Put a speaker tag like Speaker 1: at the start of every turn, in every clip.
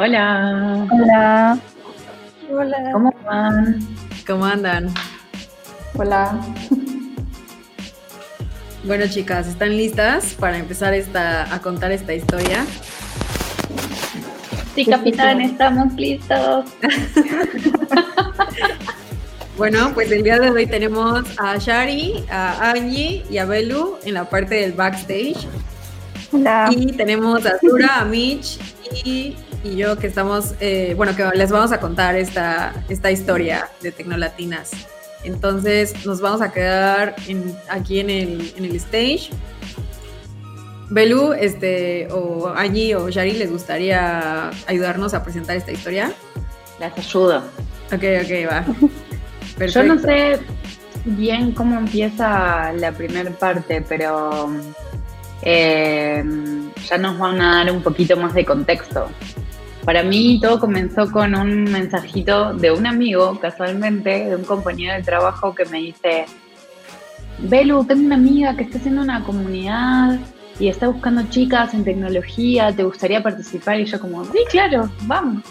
Speaker 1: Hola.
Speaker 2: Hola, hola. ¿Cómo van?
Speaker 1: ¿Cómo andan?
Speaker 3: Hola.
Speaker 1: Bueno, chicas, ¿están listas para empezar esta, a contar esta historia?
Speaker 3: Sí, capitán, estamos listos.
Speaker 1: bueno, pues el día de hoy tenemos a Shari, a Angie y a Belu en la parte del backstage.
Speaker 3: Hola.
Speaker 1: Y tenemos a Zura, a Mitch y, yo que estamos, eh, bueno, que les vamos a contar esta, esta historia de Tecnolatinas. Entonces nos vamos a quedar aquí en el, en el stage. Belu, este, o Angie o Shari, ¿les gustaría ayudarnos a presentar esta historia?
Speaker 2: Las ayudo.
Speaker 1: Ok, ok, va.
Speaker 2: Yo no sé bien cómo empieza la primera parte, pero eh, ya nos van a dar un poquito más de contexto. Para mí todo comenzó con un mensajito de un amigo, casualmente, de un compañero de trabajo que me dice, Belu, tengo una amiga que está haciendo una comunidad y está buscando chicas en tecnología, ¿te gustaría participar? Y yo como, sí, claro, vamos.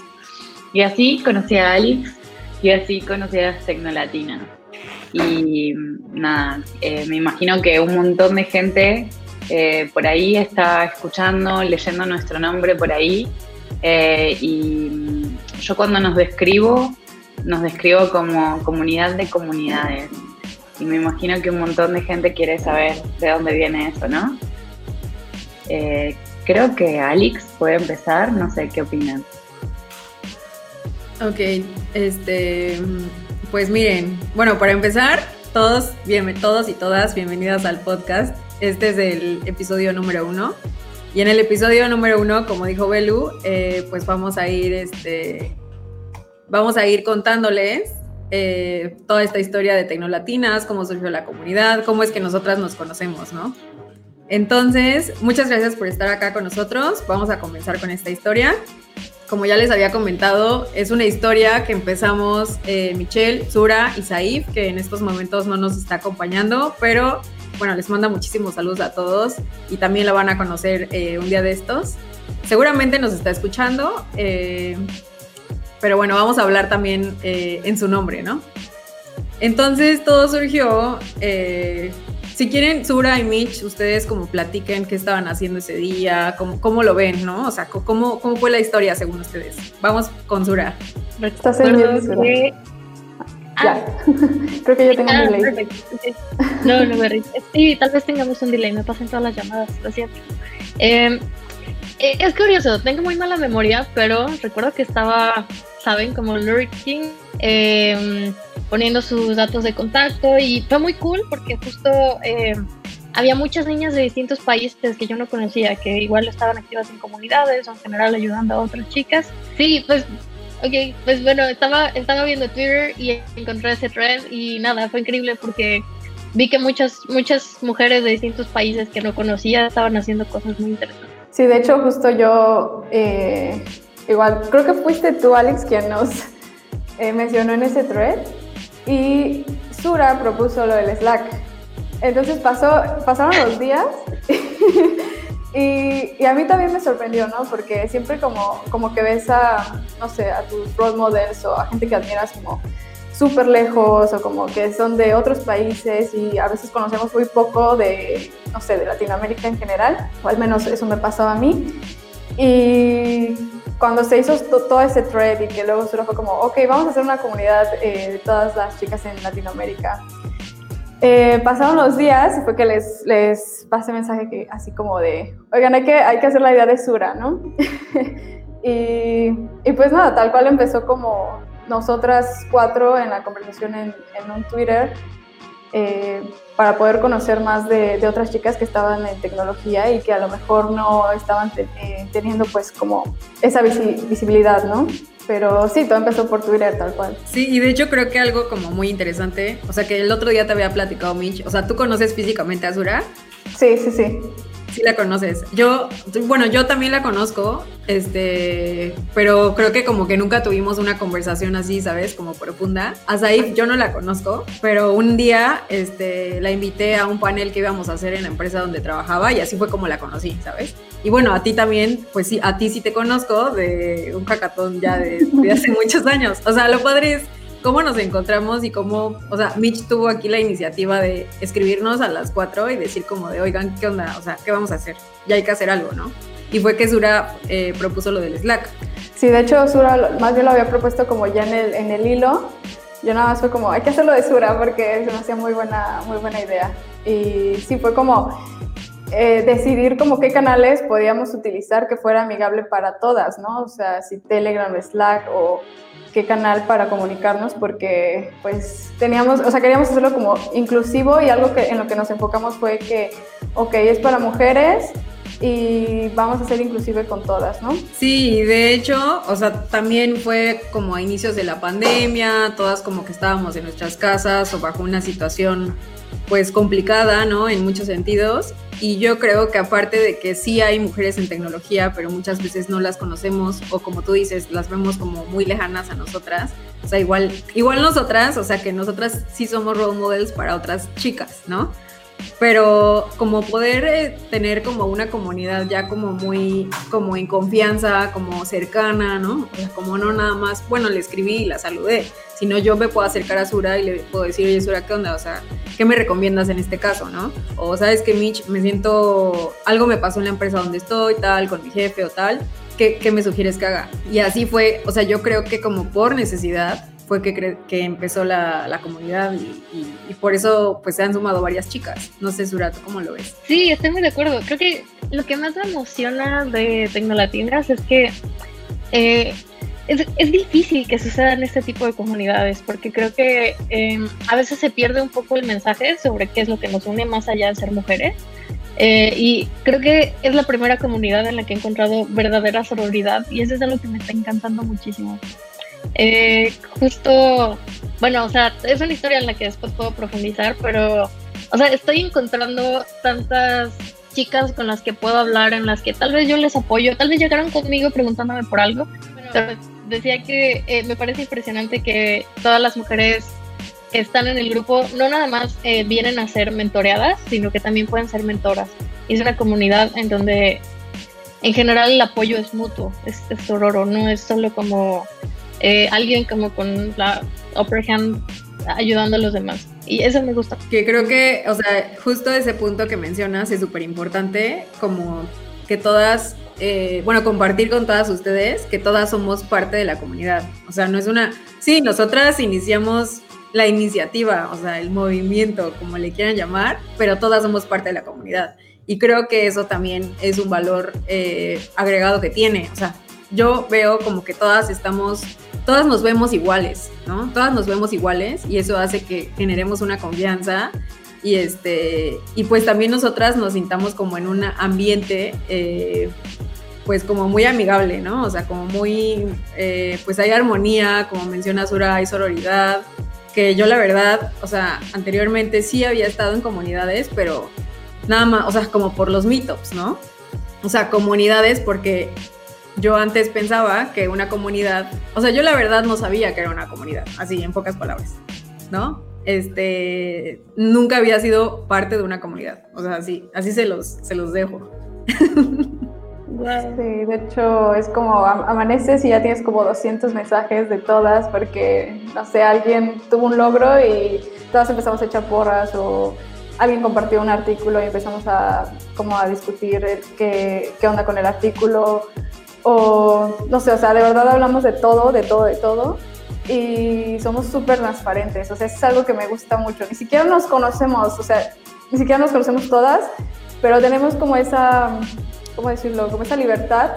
Speaker 2: Y así conocí a Alex y así conocí a las Tecnolatinas. Y nada, eh, me imagino que un montón de gente eh, por ahí está escuchando, leyendo nuestro nombre por ahí eh, y yo cuando nos describo, nos describo como comunidad de comunidades. Y me imagino que un montón de gente quiere saber de dónde viene eso, ¿no? Eh, creo que Alex puede empezar, no sé qué opinan.
Speaker 1: Ok, este, pues miren, bueno, para empezar, todos, bien, todos y todas, bienvenidas al podcast. Este es el episodio número uno. Y en el episodio número uno, como dijo Belu, eh, pues vamos a ir, este, vamos a ir contándoles eh, toda esta historia de Tecnolatinas, cómo surgió la comunidad, cómo es que nosotras nos conocemos, ¿no? Entonces, muchas gracias por estar acá con nosotros. Vamos a comenzar con esta historia. Como ya les había comentado, es una historia que empezamos eh, Michelle, Sura y Saif, que en estos momentos no nos está acompañando, pero bueno, les manda muchísimos saludos a todos y también la van a conocer eh, un día de estos. Seguramente nos está escuchando, eh, pero bueno, vamos a hablar también eh, en su nombre, ¿no? Entonces todo surgió, si quieren, Sura y Mitch, ustedes como platiquen qué estaban haciendo ese día, cómo, cómo lo ven, ¿no? O sea, cómo, cómo fue la historia según ustedes. Vamos con Sura.
Speaker 3: Estás en ya. Ah. Creo que yo tengo un ah, delay.
Speaker 4: No, no me Sí, tal vez tengamos un delay, me pasan todas las llamadas, lo siento. Em, eh, es curioso, tengo muy mala memoria, pero recuerdo que estaba, ¿saben? Como lurking, em, poniendo sus datos de contacto y fue muy cool porque justo em, había muchas niñas de distintos países que yo no conocía, que igual estaban activas en comunidades o en general ayudando a otras chicas. Sí, pues Ok, pues bueno, estaba, estaba viendo Twitter y encontré ese thread y nada, fue increíble porque vi que muchas, muchas mujeres de distintos países que no conocía estaban haciendo cosas muy interesantes.
Speaker 3: Sí, de hecho justo yo, eh, igual, creo que fuiste tú, Alex, quien nos eh, mencionó en ese thread y Sura propuso lo del Slack. Entonces pasó, pasaron los días Y, a mí también me sorprendió, ¿no? Porque siempre como, como que ves a, no sé, a tus role models o a gente que admiras como súper lejos o como que son de otros países y a veces conocemos muy poco de, no sé, de Latinoamérica en general, o al menos eso me pasaba a mí. Y cuando se hizo todo ese thread y que luego solo fue como, ok, vamos a hacer una comunidad eh, de todas las chicas en Latinoamérica eh, pasaron los días y fue que les, les pasé mensaje que, así como de, oigan, hay que, hay que hacer la idea de Sura, ¿no? y, y, pues nada, tal cual empezó como nosotras cuatro en la conversación en, en un Twitter eh, para poder conocer más de, de, otras chicas que estaban en tecnología y que a lo mejor no estaban eh, teniendo pues como esa visibilidad, ¿no? Pero sí, todo empezó por Twitter, tal cual.
Speaker 1: Sí, y de hecho creo que algo como muy interesante, o sea, que el otro día te había platicado Mitch, o sea, ¿tú conoces físicamente a Azura?
Speaker 3: Sí, sí, sí.
Speaker 1: Sí la conoces. Yo, bueno, yo también la conozco, este, pero creo que como que nunca tuvimos una conversación así, ¿sabes? Como profunda. A Saif yo no la conozco, pero un día, este, la invité a un panel que íbamos a hacer en la empresa donde trabajaba y así fue como la conocí, ¿sabes? Y bueno, a ti también, pues sí, a ti sí te conozco de un hackathon ya de, hace muchos años. O sea, lo padre cómo nos encontramos y cómo, o sea, Mitch tuvo aquí la iniciativa de escribirnos a las cuatro y decir como de, oigan, ¿qué onda? O sea, ¿qué vamos a hacer? Ya hay que hacer algo, ¿no? Y fue que Sura eh, propuso lo del Slack.
Speaker 3: Sí, de hecho Sura más bien lo había propuesto como ya en el, en el hilo. Yo nada más fue como, hay que hacerlo de Sura porque se me hacía muy buena, muy buena idea. Y sí, fue como eh, decidir como qué canales podíamos utilizar que fuera amigable para todas, ¿no? O sea, si Telegram, Slack o qué canal para comunicarnos porque pues teníamos, o sea, queríamos hacerlo como inclusivo y algo que en lo que nos enfocamos fue que, ok, es para mujeres y vamos a ser inclusive con todas, ¿no?
Speaker 1: Sí, de hecho, o sea, también fue como a inicios de la pandemia, todas como que estábamos en nuestras casas o bajo una situación pues complicada, ¿no? En muchos sentidos. Y yo creo que aparte de que sí hay mujeres en tecnología, pero muchas veces no las conocemos o como tú dices, las vemos como muy lejanas a nosotras. O sea, igual, igual nosotras, o sea, que nosotras sí somos role models para otras chicas, ¿no? Pero como poder eh, tener como una comunidad ya como muy como en confianza, como cercana, ¿no? O sea, como no nada más, bueno, le escribí y la saludé, sino yo me puedo acercar a Sura y le puedo decir, oye Sura, ¿qué onda? O sea, ¿qué me recomiendas en este caso, no? O sabes que Mitch, me siento, algo me pasó en la empresa donde estoy, tal, con mi jefe o tal, ¿qué, qué me sugieres que haga? Y así fue, o sea, yo creo que como por necesidad, fue que, que empezó la, la comunidad y, y, por eso pues se han sumado varias chicas. No sé, Surato, ¿cómo lo ves?
Speaker 4: Sí, estoy muy de acuerdo. Creo que lo que más me emociona de Tecnolatinas es que eh, es, es, difícil que sucedan este tipo de comunidades porque creo que eh, a veces se pierde un poco el mensaje sobre qué es lo que nos une más allá de ser mujeres. Eh, y creo que es la primera comunidad en la que he encontrado verdadera sororidad y eso es algo que me está encantando muchísimo. Eh, justo, bueno, o sea, es una historia en la que después puedo profundizar, pero, o sea, estoy encontrando tantas chicas con las que puedo hablar, en las que tal vez yo les apoyo, tal vez llegaron conmigo preguntándome por algo, pero decía que eh, me parece impresionante que todas las mujeres que están en el grupo no nada más eh, vienen a ser mentoreadas, sino que también pueden ser mentoras. Y es una comunidad en donde en general el apoyo es mutuo, es, es sororo, no es solo como eh, alguien como con la upper hand ayudando a los demás. Y eso me gusta.
Speaker 1: Que creo que, o sea, justo ese punto que mencionas es súper importante, como que todas, eh, bueno, compartir con todas ustedes que todas somos parte de la comunidad. O sea, no es una, sí, nosotras iniciamos la iniciativa, o sea, el movimiento, como le quieran llamar, pero todas somos parte de la comunidad. Y creo que eso también es un valor eh, agregado que tiene. O sea, yo veo como que todas estamos todas nos vemos iguales, ¿no? Todas nos vemos iguales y eso hace que generemos una confianza y este y pues también nosotras nos sintamos como en un ambiente eh, pues como muy amigable, ¿no? O sea, como muy, eh, pues hay armonía, como menciona Sura, hay sororidad, que yo la verdad, o sea, anteriormente sí había estado en comunidades, pero nada más, o sea, como por los meetups, ¿no? O sea, comunidades porque yo antes pensaba que una comunidad, o sea, yo la verdad no sabía que era una comunidad, así en pocas palabras, ¿no? Este, nunca había sido parte de una comunidad, o sea, así, así se los, se los dejo.
Speaker 3: Sí, de hecho es como amaneces y ya tienes como 200 mensajes de todas porque, no sé, alguien tuvo un logro y todas empezamos a echar porras o alguien compartió un artículo y empezamos a como a discutir qué, qué onda con el artículo o no sé, o sea, de verdad hablamos de todo, de todo, de todo y somos súper transparentes, o sea, es algo que me gusta mucho. Ni siquiera nos conocemos, o sea, ni siquiera nos conocemos todas, pero tenemos como esa, ¿cómo decirlo? Como esa libertad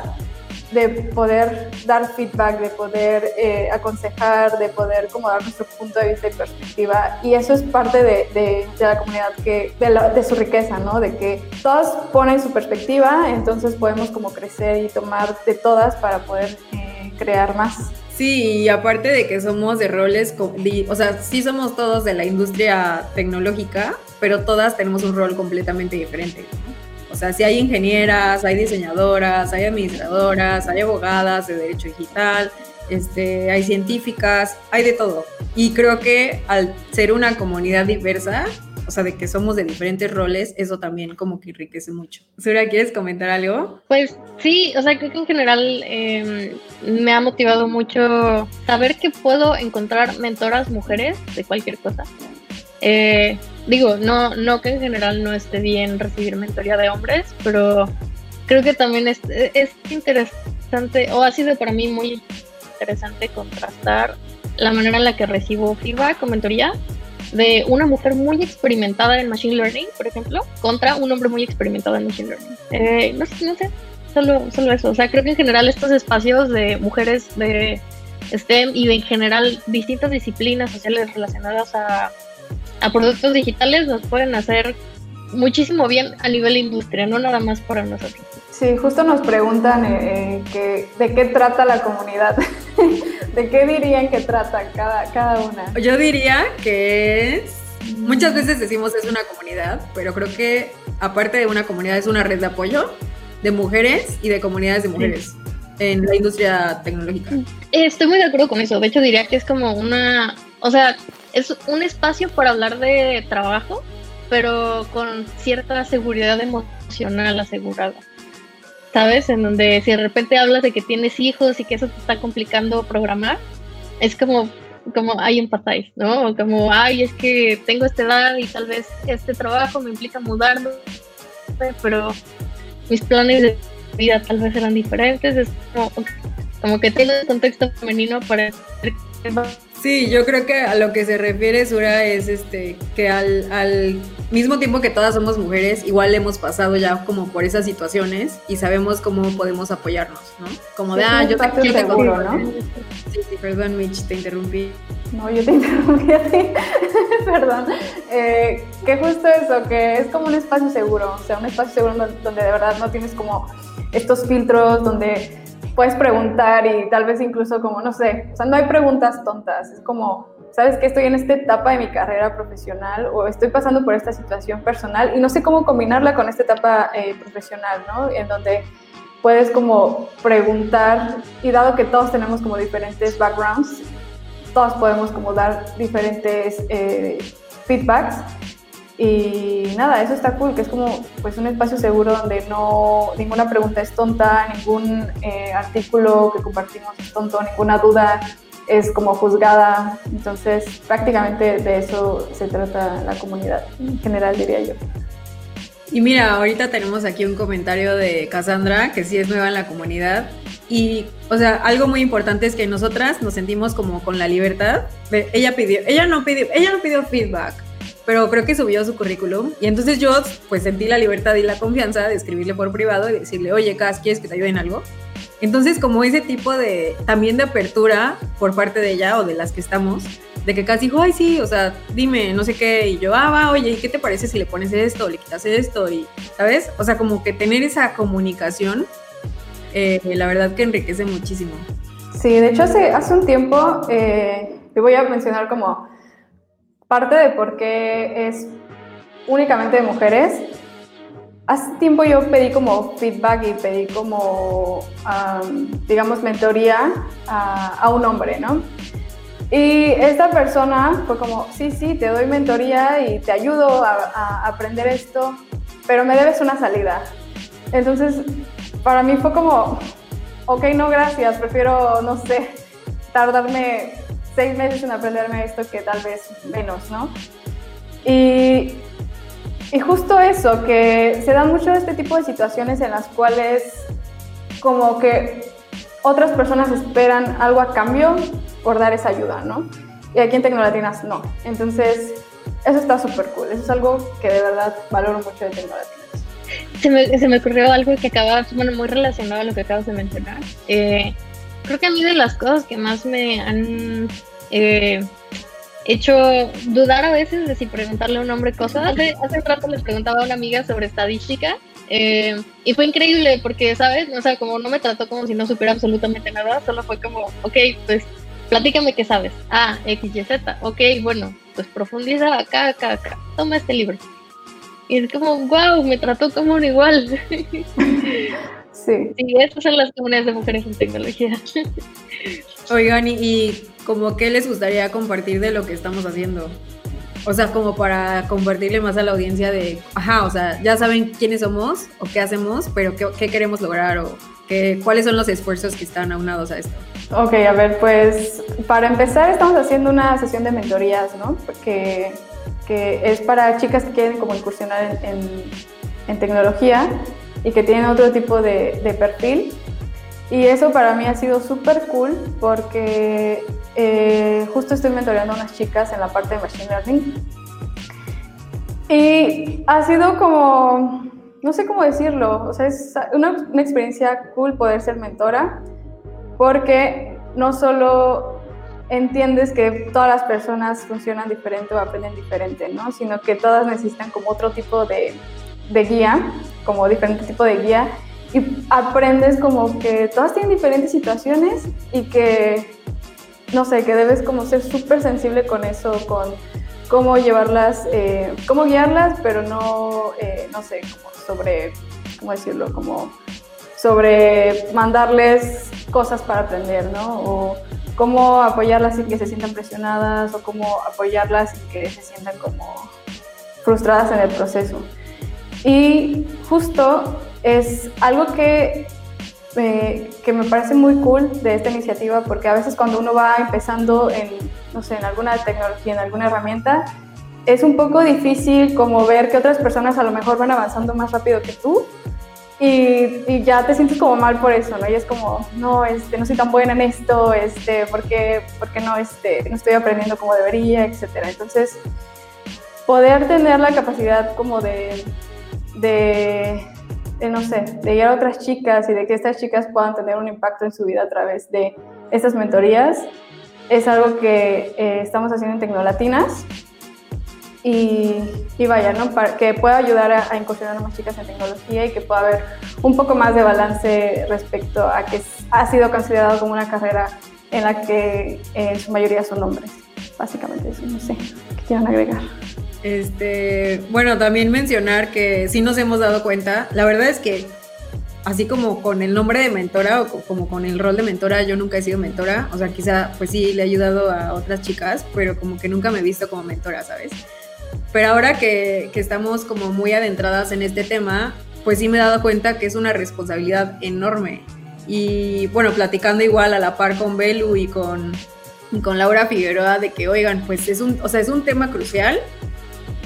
Speaker 3: de poder dar feedback, de poder eh, aconsejar, de poder como dar nuestro punto de vista y perspectiva. Y eso es parte de, de, la comunidad, que, de, de, su riqueza, ¿no? De que todas ponen su perspectiva, entonces podemos como crecer y tomar de todas para poder eh, crear más.
Speaker 1: Sí, y aparte de que somos de roles, o sea, sí somos todos de la industria tecnológica, pero todas tenemos un rol completamente diferente. O sea, si hay ingenieras, hay diseñadoras, hay administradoras, hay abogadas de derecho digital, este, hay científicas, hay de todo. Y creo que al ser una comunidad diversa, o sea, de que somos de diferentes roles, eso también como que enriquece mucho. Sura, ¿quieres comentar algo?
Speaker 4: Pues sí, o sea, creo que en general em, me ha motivado mucho saber que puedo encontrar mentoras mujeres de cualquier cosa. Eh, digo, no, no que en general no esté bien recibir mentoría de hombres, pero creo que también es, es interesante, o ha sido para mí muy interesante contrastar la manera en la que recibo feedback o mentoría de una mujer muy experimentada en Machine Learning, por ejemplo, contra un hombre muy experimentado en Machine Learning. Eh, no sé, no sé, solo, solo eso. O sea, creo que en general estos espacios de mujeres de STEM y en general distintas disciplinas sociales relacionadas a, a productos digitales nos pueden hacer muchísimo bien a nivel industria, no nada más para nosotros.
Speaker 3: Sí, justo nos preguntan eh, que, de qué trata la comunidad. ¿De qué dirían que trata cada, cada una?
Speaker 1: Yo diría que es... Muchas veces decimos es una comunidad, pero creo que aparte de una comunidad es una red de apoyo de mujeres y de comunidades de mujeres en la industria tecnológica.
Speaker 4: Estoy muy de acuerdo con eso. De hecho, diría que es como una, o sea, es un espacio para hablar de trabajo, pero con cierta seguridad emocional asegurada. ¿sabes? En donde si de repente hablas de que tienes hijos y que eso te está complicando programar, es como, como hay empatáis, ¿no? Como, ay, es que tengo esta edad y tal vez este trabajo me implica mudarme, pero mis planes de vida tal vez eran diferentes, es como, como que tiene un contexto femenino para
Speaker 1: Sí, yo creo que a lo que se refiere Sura es este que al, al, mismo tiempo que todas somos mujeres, igual hemos pasado ya como por esas situaciones y sabemos cómo podemos apoyarnos, ¿no? Como de, ah, yo te seguro, ¿no? Sí, sí, perdón, Mitch, te interrumpí.
Speaker 3: No, yo te interrumpí a ti, perdón. Eh, que justo eso, que es como un espacio seguro, o sea, un espacio seguro donde de verdad no tienes como estos filtros, donde puedes preguntar y tal vez incluso como, no sé, o sea, no hay preguntas tontas, es como, sabes que estoy en esta etapa de mi carrera profesional o estoy pasando por esta situación personal y no sé cómo combinarla con esta etapa eh, profesional, ¿no? En donde puedes como preguntar y dado que todos tenemos como diferentes backgrounds, todos podemos como dar diferentes eh, feedbacks y nada, eso está cool, que es como pues un espacio seguro donde no ninguna pregunta es tonta, ningún eh, artículo que compartimos es tonto, ninguna duda es como juzgada. Entonces, prácticamente de eso se trata la comunidad en general, diría yo.
Speaker 1: Y mira, ahorita tenemos aquí un comentario de Cassandra, que sí es nueva en la comunidad. Y, o sea, algo muy importante es que nosotras nos sentimos como con la libertad. Ella pidió, ella no pidió, ella no pidió feedback pero creo que subió su currículum y entonces yo pues sentí la libertad y la confianza de escribirle por privado y decirle, oye, Cas, ¿quieres que te ayude en algo? Entonces como ese tipo de, también de apertura por parte de ella o de las que estamos, de que Cas dijo, ay, sí, o sea, dime, no sé qué, y yo, ah, va, oye, ¿y qué te parece si le pones esto le quitas esto? Y, ¿sabes? O sea, como que tener esa comunicación, eh, la verdad que enriquece muchísimo.
Speaker 3: Sí, de hecho hace, hace un tiempo, eh, te voy a mencionar como parte de por qué es únicamente de mujeres. Hace tiempo yo pedí como feedback y pedí como, digamos, mentoría a, un hombre, ¿no? Y esta persona fue como, sí, sí, te doy mentoría y te ayudo a, a aprender esto, pero me debes una salida. Entonces, para mí fue como, ok, no, gracias, prefiero, no sé, tardarme seis meses en aprenderme esto que tal vez menos, ¿no? Y, y justo eso, que se dan mucho este tipo de situaciones en las cuales como que otras personas esperan algo a cambio por dar esa ayuda, ¿no? Y aquí en Tecnolatinas no. Entonces, eso está súper cool. Eso es algo que de verdad valoro mucho de Tecnolatinas.
Speaker 4: Se me, ocurrió algo que acaba, bueno, muy relacionado a lo que acabas de mencionar. Eh, creo que a mí de las cosas que más me han eh, hecho dudar a veces de si preguntarle a un hombre cosas. Hace, un rato les preguntaba a una amiga sobre estadística eh, y fue increíble porque, ¿sabes? O sea, como no me trató como si no supiera absolutamente nada, solo fue como, ok, pues platícame qué sabes. Ah, X, Y, Z. Ok, bueno, pues profundiza acá, acá, acá. Toma este libro. Y es como, wow, me trató como un igual.
Speaker 3: Sí.
Speaker 4: Sí, estas son las comunidades de mujeres en tecnología.
Speaker 1: Oigan, y, y como qué les gustaría compartir de lo que estamos haciendo. O sea, como para compartirle más a la audiencia de, ajá, o sea, ya saben quiénes somos o qué hacemos, pero qué, qué queremos lograr o qué, cuáles son los esfuerzos que están aunados a esto.
Speaker 3: Ok, a ver, pues para empezar estamos haciendo una sesión de mentorías, ¿no? Que, que es para chicas que quieren como incursionar en, en, en tecnología y que tienen otro tipo de, perfil. Y eso para mí ha sido súper cool porque eh, justo estoy mentoreando a unas chicas en la parte de Machine Learning. Y ha sido como, no sé cómo decirlo, o sea, es una, una experiencia cool poder ser mentora porque no solo entiendes que todas las personas funcionan diferente o aprenden diferente, ¿no? Sino que todas necesitan como otro tipo de, de guía, como diferente tipo de guía, y aprendes como que todas tienen diferentes situaciones y que, no sé, que debes como ser súper sensible con eso, con cómo llevarlas, eh, cómo guiarlas, pero no, eh, no sé, como sobre, ¿cómo decirlo? Como sobre mandarles cosas para aprender, ¿no? O cómo apoyarlas sin que se sientan presionadas o cómo apoyarlas sin que se sientan como frustradas en el proceso. Y justo es algo que, eh, que me parece muy cool de esta iniciativa porque a veces cuando uno va empezando en, no sé, en alguna tecnología, en alguna herramienta, es un poco difícil como ver que otras personas a lo mejor van avanzando más rápido que tú y, ya te sientes como mal por eso, ¿no? Y es como, no, este, no soy tan buena en esto, este, ¿por qué, por qué no, este, no estoy aprendiendo como debería, etcétera? Entonces, poder tener la capacidad como de, de, no sé, de guiar a otras chicas y de que estas chicas puedan tener un impacto en su vida a través de estas mentorías, es algo que eh, estamos haciendo en Tecnolatinas y, y, vaya, ¿no? Para que pueda ayudar a, incursionar a más chicas en tecnología y que pueda haber un poco más de balance respecto a que ha sido considerado como una carrera en la que en su mayoría son hombres. Básicamente eso, no sé, ¿qué quieran agregar?
Speaker 1: Este, bueno, también mencionar que sí nos hemos dado cuenta, la verdad es que así como con el nombre de mentora o como con el rol de mentora, yo nunca he sido mentora, o sea, quizá pues sí le he ayudado a otras chicas, pero como que nunca me he visto como mentora, ¿sabes? Pero ahora que, que, estamos como muy adentradas en este tema, pues sí me he dado cuenta que es una responsabilidad enorme. Y bueno, platicando igual a la par con Belu y con, y con Laura Figueroa de que, oigan, pues es un, o sea, es un tema crucial.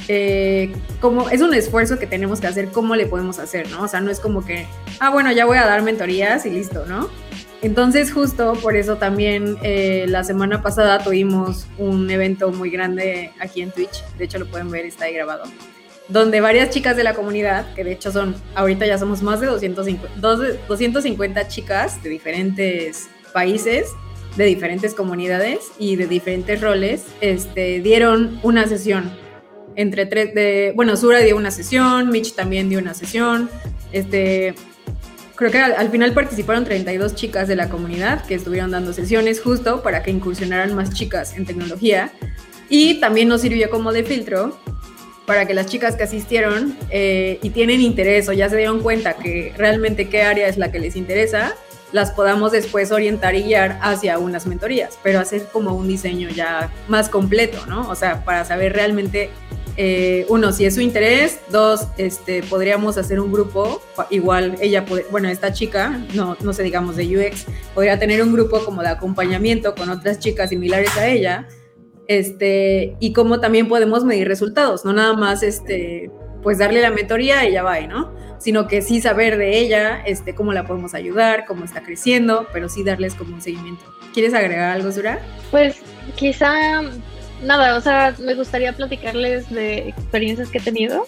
Speaker 1: Eh, como es un esfuerzo que tenemos que hacer, ¿cómo le podemos hacer? ¿no? O sea, no es como que, ah, bueno, ya voy a dar mentorías y listo, ¿no? Entonces justo por eso también eh, la semana pasada tuvimos un evento muy grande aquí en Twitch, de hecho lo pueden ver, está ahí grabado, donde varias chicas de la comunidad, que de hecho son, ahorita ya somos más de 250, 250 chicas de diferentes países, de diferentes comunidades y de diferentes roles, este, dieron una sesión entre tres, de, bueno, Sura dio una sesión, Mitch también dio una sesión, este, creo que al, al, final participaron 32 chicas de la comunidad que estuvieron dando sesiones justo para que incursionaran más chicas en tecnología y también nos sirvió como de filtro para que las chicas que asistieron eh, y tienen interés o ya se dieron cuenta que realmente qué área es la que les interesa, las podamos después orientar y guiar hacia unas mentorías, pero hacer como un diseño ya más completo, ¿no? O sea, para saber realmente eh, uno, si es su interés, dos, este, podríamos hacer un grupo, igual ella, puede, bueno, esta chica, no, no sé, digamos de UX, podría tener un grupo como de acompañamiento con otras chicas similares a ella, este, y cómo también podemos medir resultados, no nada más, este, pues darle la mentoría y ya va, ¿no? Sino que sí saber de ella, este, cómo la podemos ayudar, cómo está creciendo, pero sí darles como un seguimiento. ¿Quieres agregar algo, Sura?
Speaker 4: Pues quizá nada, o sea, me gustaría platicarles de experiencias que he tenido.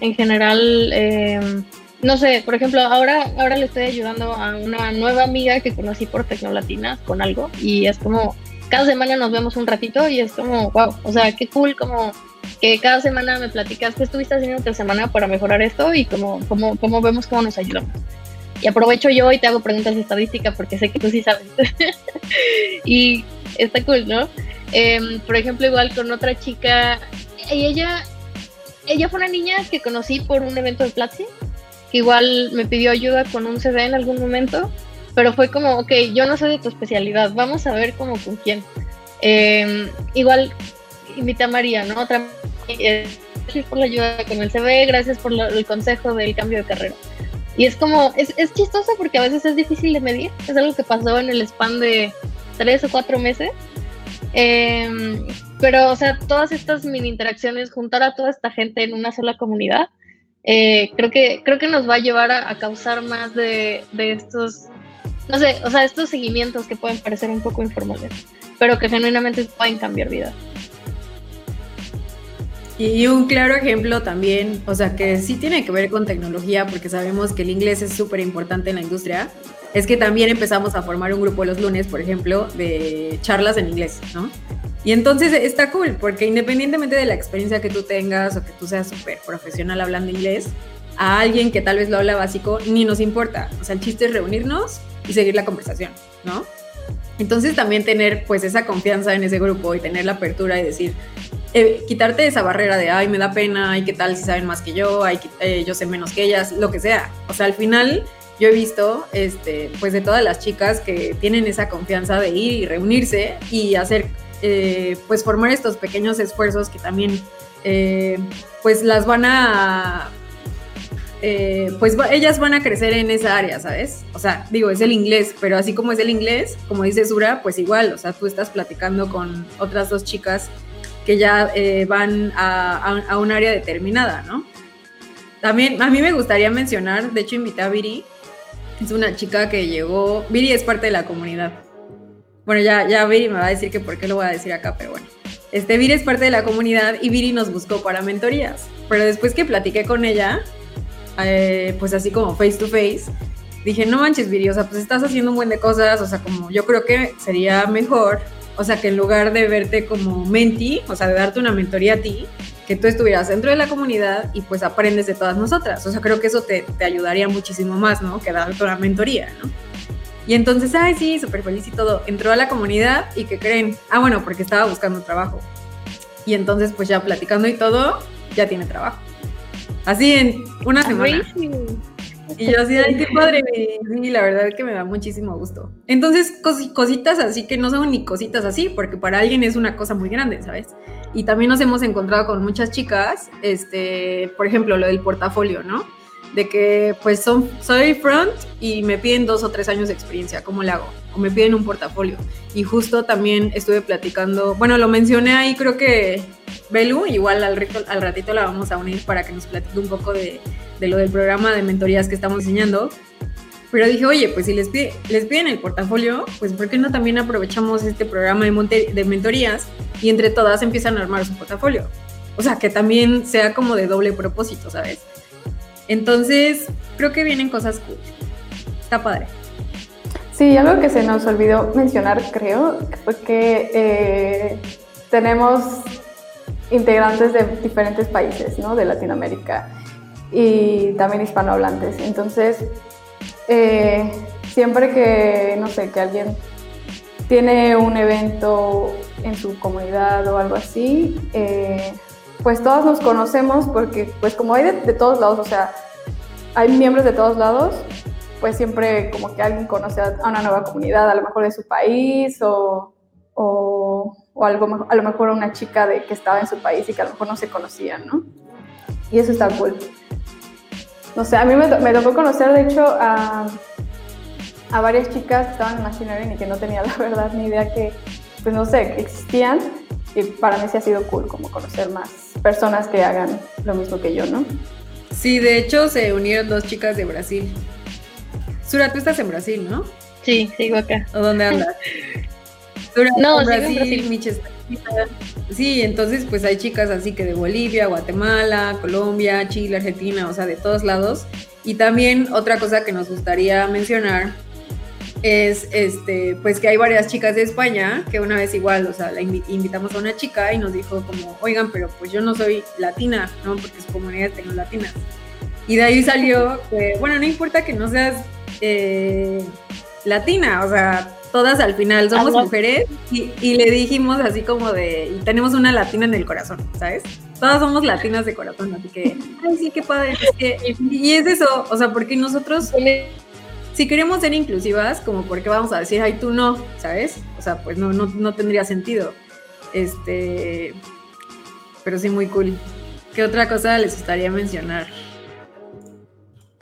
Speaker 4: En general, eh, no sé, por ejemplo, ahora, ahora le estoy ayudando a una nueva amiga que conocí por Tecnolatinas con algo y es como, cada semana nos vemos un ratito y es como, wow, o sea, qué cool, como que cada semana me platicas qué estuviste haciendo esta semana para mejorar esto y como, como, como vemos cómo nos ayudamos. Y aprovecho yo y te hago preguntas de estadística porque sé que tú sí sabes. y está cool, ¿no? Eh, por ejemplo, igual con otra chica, y ella ella fue una niña que conocí por un evento de Platzi, que igual me pidió ayuda con un CD en algún momento, pero fue como, ok, yo no sé de tu especialidad, vamos a ver como con quién. Em, igual invité a María, ¿no? Otra gracias por la ayuda con el CV, gracias por el consejo del cambio de carrera. Y es como, es, es chistoso porque a veces es difícil de medir, es algo que pasó en el span de tres o cuatro meses. Em, pero, o sea, todas estas mini interacciones, juntar a toda esta gente en una sola comunidad, eh, creo, que, creo que nos va a llevar a, causar más de, de, estos, no sé, o sea, estos seguimientos que pueden parecer un poco informales, pero que genuinamente pueden cambiar vidas.
Speaker 1: Y un claro ejemplo también, o sea, que sí tiene que ver con tecnología, porque sabemos que el inglés es súper importante en la industria, es que también empezamos a formar un grupo los lunes, por ejemplo, de charlas en inglés, ¿no? Y entonces está cool, porque independientemente de la experiencia que tú tengas o que tú seas súper profesional hablando inglés, a alguien que tal vez lo habla básico, ni nos importa. O sea, el chiste es reunirnos y seguir la conversación, ¿no? Entonces también tener pues esa confianza en ese grupo y tener la apertura y decir, eh, quitarte esa barrera de, ay, me da pena, ay, qué tal si saben más que yo, ay, eh, yo sé menos que ellas, lo que sea. O sea, al final yo he visto, este, pues de todas las chicas que tienen esa confianza de ir y reunirse y hacer, eh, pues formar estos pequeños esfuerzos que también, pues las van a pues ellas van a crecer en esa área, ¿sabes? O sea, digo, es el inglés, pero así como es el inglés, como dice Sura, pues igual, o sea, tú estás platicando con otras dos chicas que ya eh, van a, un área determinada, ¿no? También a mí me gustaría mencionar, de hecho invité a Viri, es una chica que llegó, Viri es parte de la comunidad. Bueno, ya, ya Viri me va a decir que por qué lo voy a decir acá, pero bueno. Este, Viri es parte de la comunidad y Viri nos buscó para mentorías. Pero después que platiqué con ella, eh, pues así como face to face, dije, no manches, Viri, o sea, pues estás haciendo un buen de cosas, o sea, como yo creo que sería mejor o sea, que en lugar de verte como menti, o sea, de darte una mentoría a ti, que tú estuvieras dentro de la comunidad y pues aprendes de todas nosotras. O sea, creo que eso te, te ayudaría muchísimo más, ¿no? Que darte una mentoría, ¿no? Y entonces, ay, sí, súper feliz y todo. Entró a la comunidad y ¿qué creen? Ah, bueno, porque estaba buscando trabajo. Y entonces, pues ya platicando y todo, ya tiene trabajo. Así en una semana. Y yo así, ay, qué padre, y la verdad es que me da muchísimo gusto. Entonces, cositas así que no son ni cositas así, porque para alguien es una cosa muy grande, ¿sabes? Y también nos hemos encontrado con muchas chicas, este, por ejemplo, lo del portafolio, ¿no? De que pues son, soy front y me piden dos o tres años de experiencia, ¿cómo le hago? O me piden un portafolio. Y justo también estuve platicando, bueno, lo mencioné ahí, creo que Belu, igual al, al ratito la vamos a unir para que nos platique un poco de, de lo del programa de mentorías que estamos diseñando. Pero dije, oye, pues si les, les piden el portafolio, pues ¿por qué no también aprovechamos este programa de, de mentorías y entre todas empiezan a armar su portafolio? O sea, que también sea como de doble propósito, ¿sabes? Entonces, creo que vienen cosas cool. Está padre.
Speaker 3: Sí, algo que se nos olvidó mencionar, creo, fue que eh, tenemos integrantes de diferentes países, ¿no? De Latinoamérica y también hispanohablantes. Entonces, eh, siempre que, no sé, que alguien tiene un evento en su comunidad o algo así, eh, pues todos nos conocemos porque, pues como hay de, todos lados, o sea, hay miembros de todos lados, pues siempre como que alguien conoce a una nueva comunidad, a lo mejor de su país o, o, o algo, a lo mejor una chica de, que estaba en su país y que a lo mejor no se conocían, ¿no? Y eso está cool. No sé, a mí me, me tocó conocer, de hecho, a, a, varias chicas que estaban en Machine Learning y que no tenía la verdad ni idea que, pues no sé, existían. Y para mí sí ha sido cool como conocer más personas que hagan lo mismo que yo, ¿no?
Speaker 1: Sí, de hecho se unieron dos chicas de Brasil. Sura, tú estás en Brasil, ¿no?
Speaker 4: Sí, sigo acá.
Speaker 1: ¿O dónde andas? no, Brasil, Brasil. Sí, entonces pues hay chicas así que de Bolivia, Guatemala, Colombia, Chile, Argentina, o sea, de todos lados. Y también otra cosa que nos gustaría mencionar es este, pues que hay varias chicas de España que una vez igual, o sea, la invitamos a una chica y nos dijo como, oigan, pero pues yo no soy latina, ¿no? Porque su comunidad tengo latinas. Y de ahí salió que, bueno, no importa que no seas eh, latina, o sea, todas al final somos mujeres y, le dijimos así como de, y tenemos una latina en el corazón, ¿sabes? Todas somos latinas de corazón, así que, ay, sí, qué padre. y es eso, o sea, porque nosotros, si queremos ser inclusivas, como porque vamos a decir, ay, tú no, ¿sabes? O sea, pues no, no, no tendría sentido. Este, pero sí, muy cool. ¿Qué otra cosa les gustaría mencionar?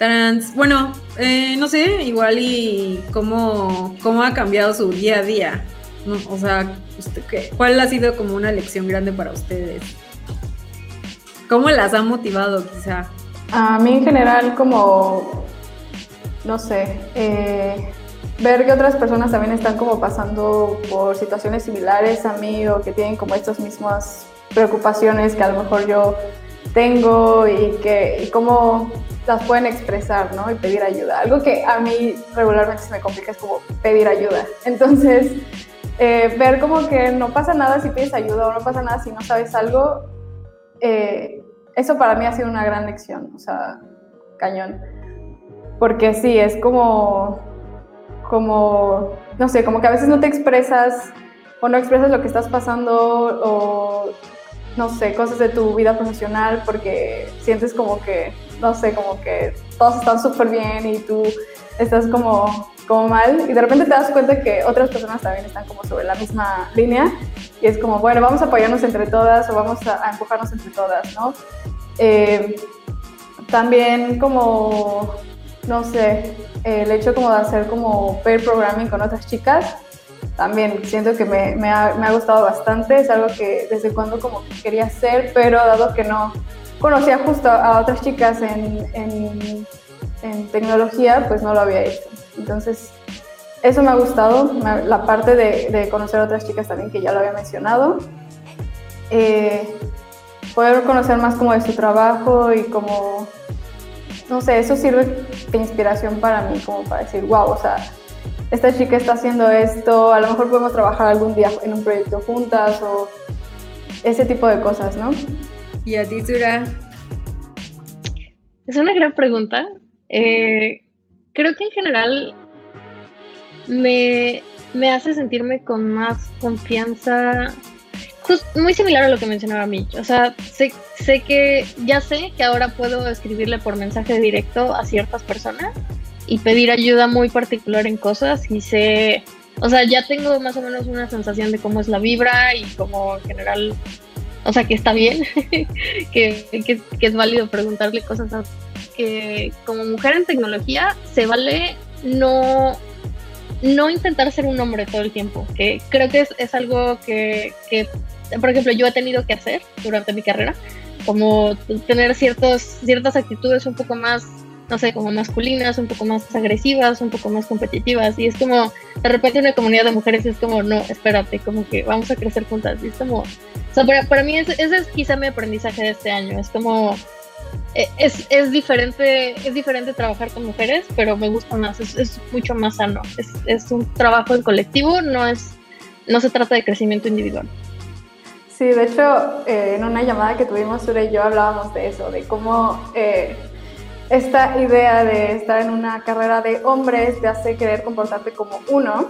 Speaker 1: Trans, bueno, eh, no sé, igual y cómo, cómo ha cambiado su día a día. O sea, ¿cuál ha sido como una lección grande para ustedes? ¿Cómo las ha motivado quizá?
Speaker 3: A mí en general como, no sé, eh, ver que otras personas también están como pasando por situaciones similares a mí o que tienen como estas mismas preocupaciones que a lo mejor yo tengo y que y cómo las pueden expresar, ¿no? Y pedir ayuda. Algo que a mí regularmente se me complica es como pedir ayuda. Entonces, eh, ver como que no pasa nada si pides ayuda o no pasa nada si no sabes algo, eh, eso para mí ha sido una gran lección, o sea, cañón. Porque sí, es como, como, no sé, como que a veces no te expresas o no expresas lo que estás pasando o no sé, cosas de tu vida profesional porque sientes como que, no sé, como que todos están súper bien y tú estás como, como mal y de repente te das cuenta que otras personas también están como sobre la misma línea y es como, bueno, vamos a apoyarnos entre todas o vamos a, empujarnos entre todas, ¿no? Eh, también como, no sé, el hecho como de hacer como pair programming con otras chicas, también siento que me, ha, gustado bastante, es algo que desde cuando como que quería hacer, pero dado que no conocía justo a otras chicas en, tecnología, pues no lo había hecho. Entonces, eso me ha gustado, la parte de, de, conocer a otras chicas también, que ya lo había mencionado. Eh, poder conocer más como de su trabajo y como, no sé, eso sirve de inspiración para mí, como para decir, wow, o sea, esta chica está haciendo esto, a lo mejor podemos trabajar algún día en un proyecto juntas o ese tipo de cosas, ¿no?
Speaker 1: ¿Y a ti, Sura?
Speaker 4: Es una gran pregunta. Eh, creo que en general me, me, hace sentirme con más confianza, muy similar a lo que mencionaba Mitch. O sea, sé, sé que, ya sé que ahora puedo escribirle por mensaje directo a ciertas personas y pedir ayuda muy particular en cosas y sé, o sea, ya tengo más o menos una sensación de cómo es la vibra y cómo en general, o sea, que está bien, que, que, es válido preguntarle cosas a, que como mujer en tecnología se vale no no intentar ser un hombre todo el tiempo, que creo que es, es algo que, que, por ejemplo, yo he tenido que hacer durante mi carrera, como tener ciertos, ciertas actitudes un poco más no sé, como masculinas, un poco más agresivas, un poco más competitivas. Y es como, de repente una comunidad de mujeres es como, no, espérate, como que vamos a crecer juntas. Y es como, o sea, para, mí ese, es quizá mi aprendizaje de este año. Es como, e, es, es, diferente, es diferente trabajar con mujeres, pero me gusta más, es, mucho más sano. Es, es, un trabajo en colectivo, no es, no se trata de crecimiento individual.
Speaker 3: Sí, de hecho, eh, en una llamada que tuvimos, Sura y yo hablábamos de eso, de cómo eh, esta idea de estar en una carrera de hombres te hace querer comportarte como uno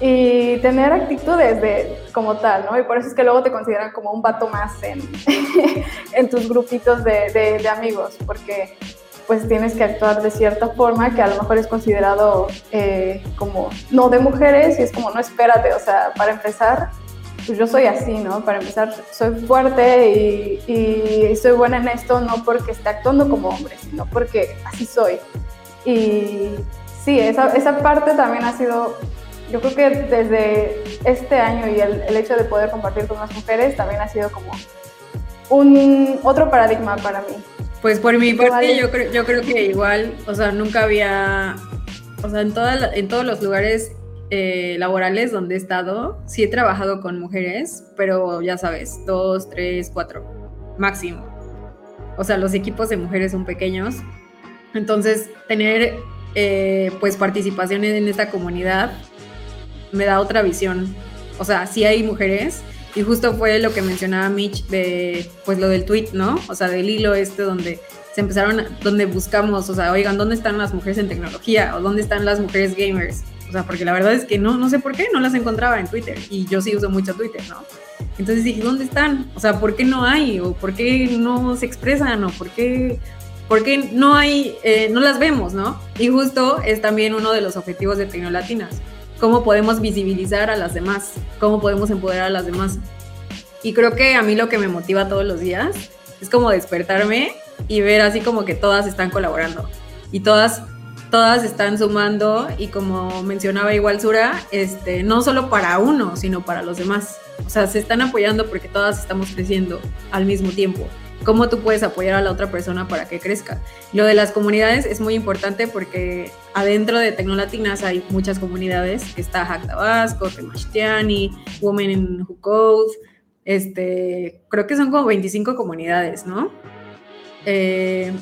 Speaker 3: y tener actitudes de, como tal, ¿no? Y por eso es que luego te consideran como un vato más en, en tus grupitos de, de, amigos, porque pues tienes que actuar de cierta forma que a lo mejor es considerado eh, como no de mujeres y es como no espérate, o sea, para empezar pues yo soy así, ¿no? Para empezar, soy fuerte y, soy buena en esto, no porque esté actuando como hombre, sino porque así soy. Y sí, esa, esa parte también ha sido, yo creo que desde este año y el, el hecho de poder compartir con más mujeres también ha sido como un otro paradigma para mí.
Speaker 1: Pues por mi parte, yo creo, yo creo que igual, o sea, nunca había, o sea, en, toda en todos los lugares eh, laborales donde he estado, sí he trabajado con mujeres, pero ya sabes, dos, tres, cuatro, máximo. O sea, los equipos de mujeres son pequeños. Entonces, tener eh, pues participación en esta comunidad me da otra visión. O sea, sí hay mujeres, y justo fue lo que mencionaba Mitch de pues lo del tweet, ¿no? O sea, del hilo este donde se empezaron, donde buscamos, o sea, oigan, ¿dónde están las mujeres en tecnología? ¿O dónde están las mujeres gamers? O sea, porque la verdad es que no, no sé por qué no las encontraba en Twitter y yo sí uso mucho Twitter, ¿no? Entonces dije, ¿dónde están? O sea, ¿por qué no hay? ¿O por qué no se expresan? ¿O por qué, por qué no hay, eh, no las vemos, ¿no? Y justo es también uno de los objetivos de Tecnolatinas. ¿Cómo podemos visibilizar a las demás? ¿Cómo podemos empoderar a las demás? Y creo que a mí lo que me motiva todos los días es como despertarme y ver así como que todas están colaborando y todas todas están sumando y como mencionaba igual Sura, este, no solo para uno, sino para los demás. O sea, se están apoyando porque todas estamos creciendo al mismo tiempo. ¿Cómo tú puedes apoyar a la otra persona para que crezca? Lo de las comunidades es muy importante porque adentro de Tecnolatinas hay muchas comunidades. Está Hack Tabasco, Temashtiani, Women in Who Code, este, creo que son como 25 comunidades, ¿no? Eh,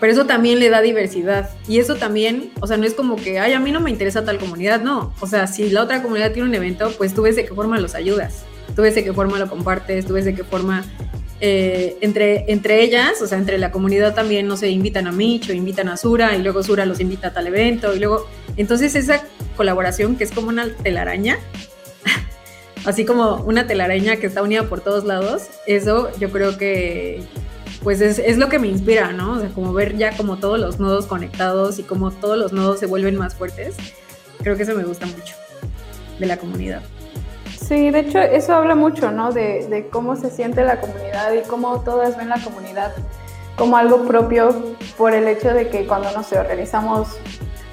Speaker 1: pero eso también le da diversidad. Y eso también, o sea, no es como que, ay, a mí no me interesa tal comunidad, no. O sea, si la otra comunidad tiene un evento, pues tú ves de qué forma los ayudas, tú ves de qué forma lo compartes, tú ves de qué forma eh, entre, entre ellas, o sea, entre la comunidad también, no sé, invitan a Mitch o invitan a Sura y luego Sura los invita a tal evento y luego, entonces esa colaboración que es como una telaraña, así como una telaraña que está unida por todos lados, eso yo creo que, pues es, lo que me inspira, ¿no? O sea, como ver ya como todos los nodos conectados y como todos los nodos se vuelven más fuertes. Creo que eso me gusta mucho de la comunidad.
Speaker 3: Sí, de hecho eso habla mucho, ¿no? De, cómo se siente la comunidad y cómo todas ven la comunidad como algo propio por el hecho de que cuando, no sé, organizamos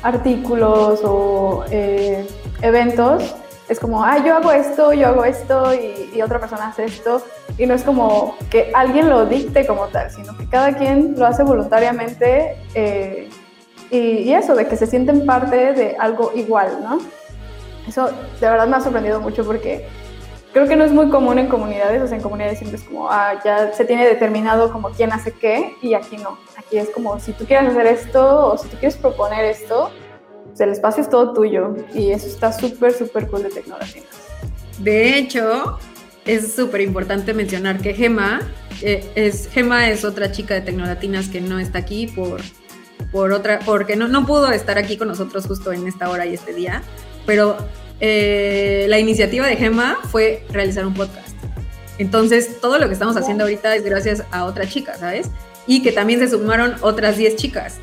Speaker 3: artículos o eh, eventos, es como, ah, yo hago esto, yo hago esto y, otra persona hace esto. Y no es como que alguien lo dicte como tal, sino que cada quien lo hace voluntariamente eh, y, eso, de que se sienten parte de algo igual, ¿no? Eso de verdad me ha sorprendido mucho porque creo que no es muy común en comunidades, o sea, en comunidades siempre es como, ah, ya se tiene determinado como quién hace qué y aquí no. Aquí es como, si tú quieres hacer esto o si tú quieres proponer esto, el espacio es todo tuyo y eso está súper, súper cool de tecnología.
Speaker 1: De hecho, es súper importante mencionar que Gema eh, es, Gema es otra chica de Tecnolatinas que no está aquí por, por otra, porque no, no pudo estar aquí con nosotros justo en esta hora y este día, pero eh, la iniciativa de Gema fue realizar un podcast. Entonces, todo lo que estamos haciendo ahorita es gracias a otra chica, ¿sabes? Y que también se sumaron otras 10 chicas.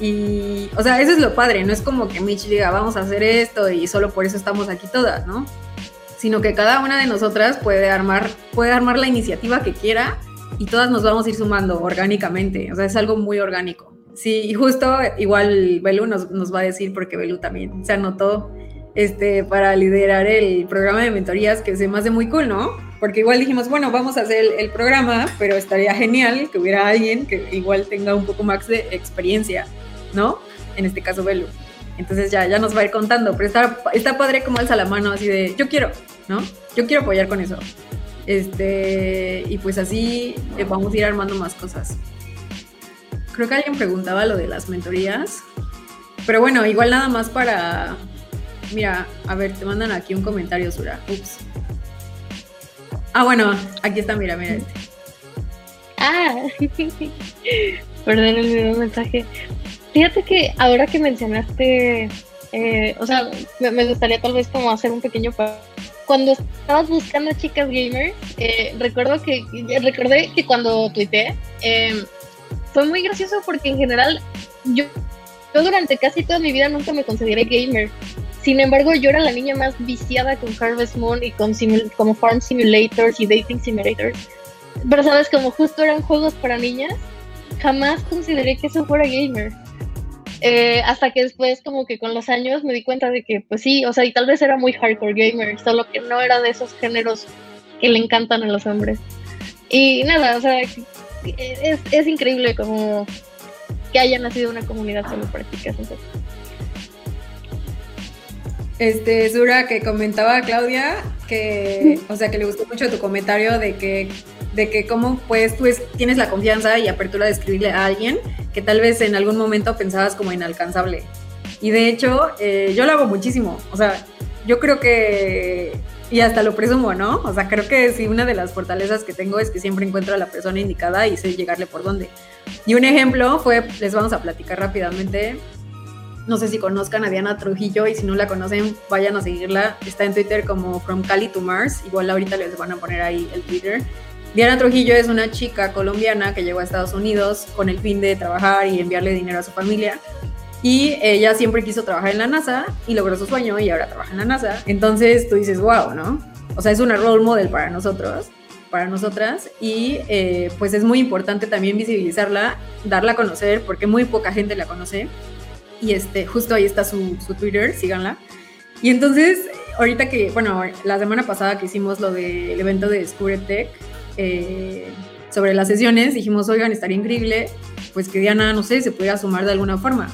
Speaker 1: Y, o sea, eso es lo padre, no es como que Mitch diga, vamos a hacer esto y solo por eso estamos aquí todas, ¿no? Sino que cada una de nosotras puede armar, puede armar la iniciativa que quiera y todas nos vamos a ir sumando orgánicamente, o sea, es algo muy orgánico. Sí, justo igual Belu nos, nos va a decir, porque Belu también se anotó este, para liderar el programa de mentorías, que se me hace muy cool, ¿no? Porque igual dijimos, bueno, vamos a hacer el, el, programa, pero estaría genial que hubiera alguien que igual tenga un poco más de experiencia ¿no? En este caso, Belu. Entonces ya, ya nos va a ir contando, pero está, está padre como alza la mano así de, yo quiero, ¿no? Yo quiero apoyar con eso. Este, y pues así eh, vamos a ir armando más cosas. Creo que alguien preguntaba lo de las mentorías, pero bueno, igual nada más para, mira, a ver, te mandan aquí un comentario, Sura. Ups. Ah, bueno, aquí está, mira, mira este.
Speaker 4: Ah, perdón el mensaje. Fíjate que ahora que mencionaste, eh, o sea, me, gustaría tal vez como hacer un pequeño... Cuando estabas buscando chicas gamers, eh, recuerdo que, recordé que cuando tuiteé, em, fue muy gracioso porque en general yo, yo durante casi toda mi vida nunca me consideré gamer. Sin embargo, yo era la niña más viciada con Harvest Moon y con como Farm Simulators y Dating Simulators. Pero sabes, como justo eran juegos para niñas, jamás consideré que eso fuera gamer. Eh, hasta que después como que con los años me di cuenta de que pues sí, o sea, y tal vez era muy hardcore gamer, solo que no era de esos géneros que le encantan a los hombres. Y nada, o sea, es, es increíble como que haya nacido una comunidad solo para chicas.
Speaker 1: Este, Sura, que comentaba a Claudia que, o sea, que le gustó mucho tu comentario de que de que cómo pues tú tienes la confianza y apertura de escribirle a alguien que tal vez en algún momento pensabas como inalcanzable. Y de hecho, eh, yo lo hago muchísimo. O sea, yo creo que, y hasta lo presumo, ¿no? O sea, creo que sí, una de las fortalezas que tengo es que siempre encuentro a la persona indicada y sé llegarle por dónde. Y un ejemplo fue, les vamos a platicar rápidamente. no sé si conozcan a Diana Trujillo y si no la conocen, vayan a seguirla. Está en Twitter como From Cali to Mars. Igual ahorita les van a poner ahí el Twitter. Diana Trujillo es una chica colombiana que llegó a Estados Unidos con el fin de trabajar y enviarle dinero a su familia. Y ella siempre quiso trabajar en la NASA y logró su sueño y ahora trabaja en la NASA. Entonces tú dices, wow, ¿no? O sea, es una role model para nosotros, para nosotras. Y eh, pues es muy importante también visibilizarla, darla a conocer, porque muy poca gente la conoce. Y este, justo ahí está su, su Twitter, síganla. Y entonces, ahorita que, bueno, la semana pasada que hicimos lo del evento de Tech, eh, sobre las sesiones, dijimos, oigan, estaría increíble, pues que Diana, no sé, se pudiera sumar de alguna forma.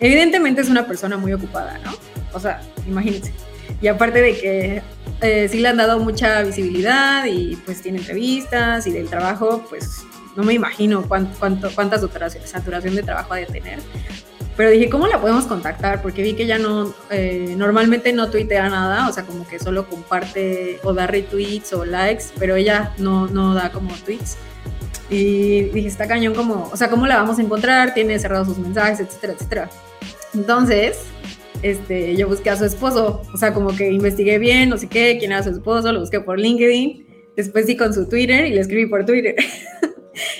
Speaker 1: Evidentemente es una persona muy ocupada, ¿no? O sea, imagínense. Y aparte de que eh, sí le han dado mucha visibilidad y pues tiene entrevistas y del trabajo, pues no me imagino cuánto, cuánto, cuánta saturación de trabajo ha de tener. Pero dije, ¿cómo la podemos contactar? Porque vi que ya no, eh, normalmente no tuitea nada, o sea, como que solo comparte o da retweets o likes, pero ella no, no da como tweets. Y dije, está cañón como, o sea, ¿cómo la vamos a encontrar? Tiene cerrados sus mensajes, etcétera, etcétera. Entonces, este, yo busqué a su esposo, o sea, como que investigué bien, no sé qué, quién era su esposo, lo busqué por LinkedIn, después sí con su Twitter y le escribí por Twitter.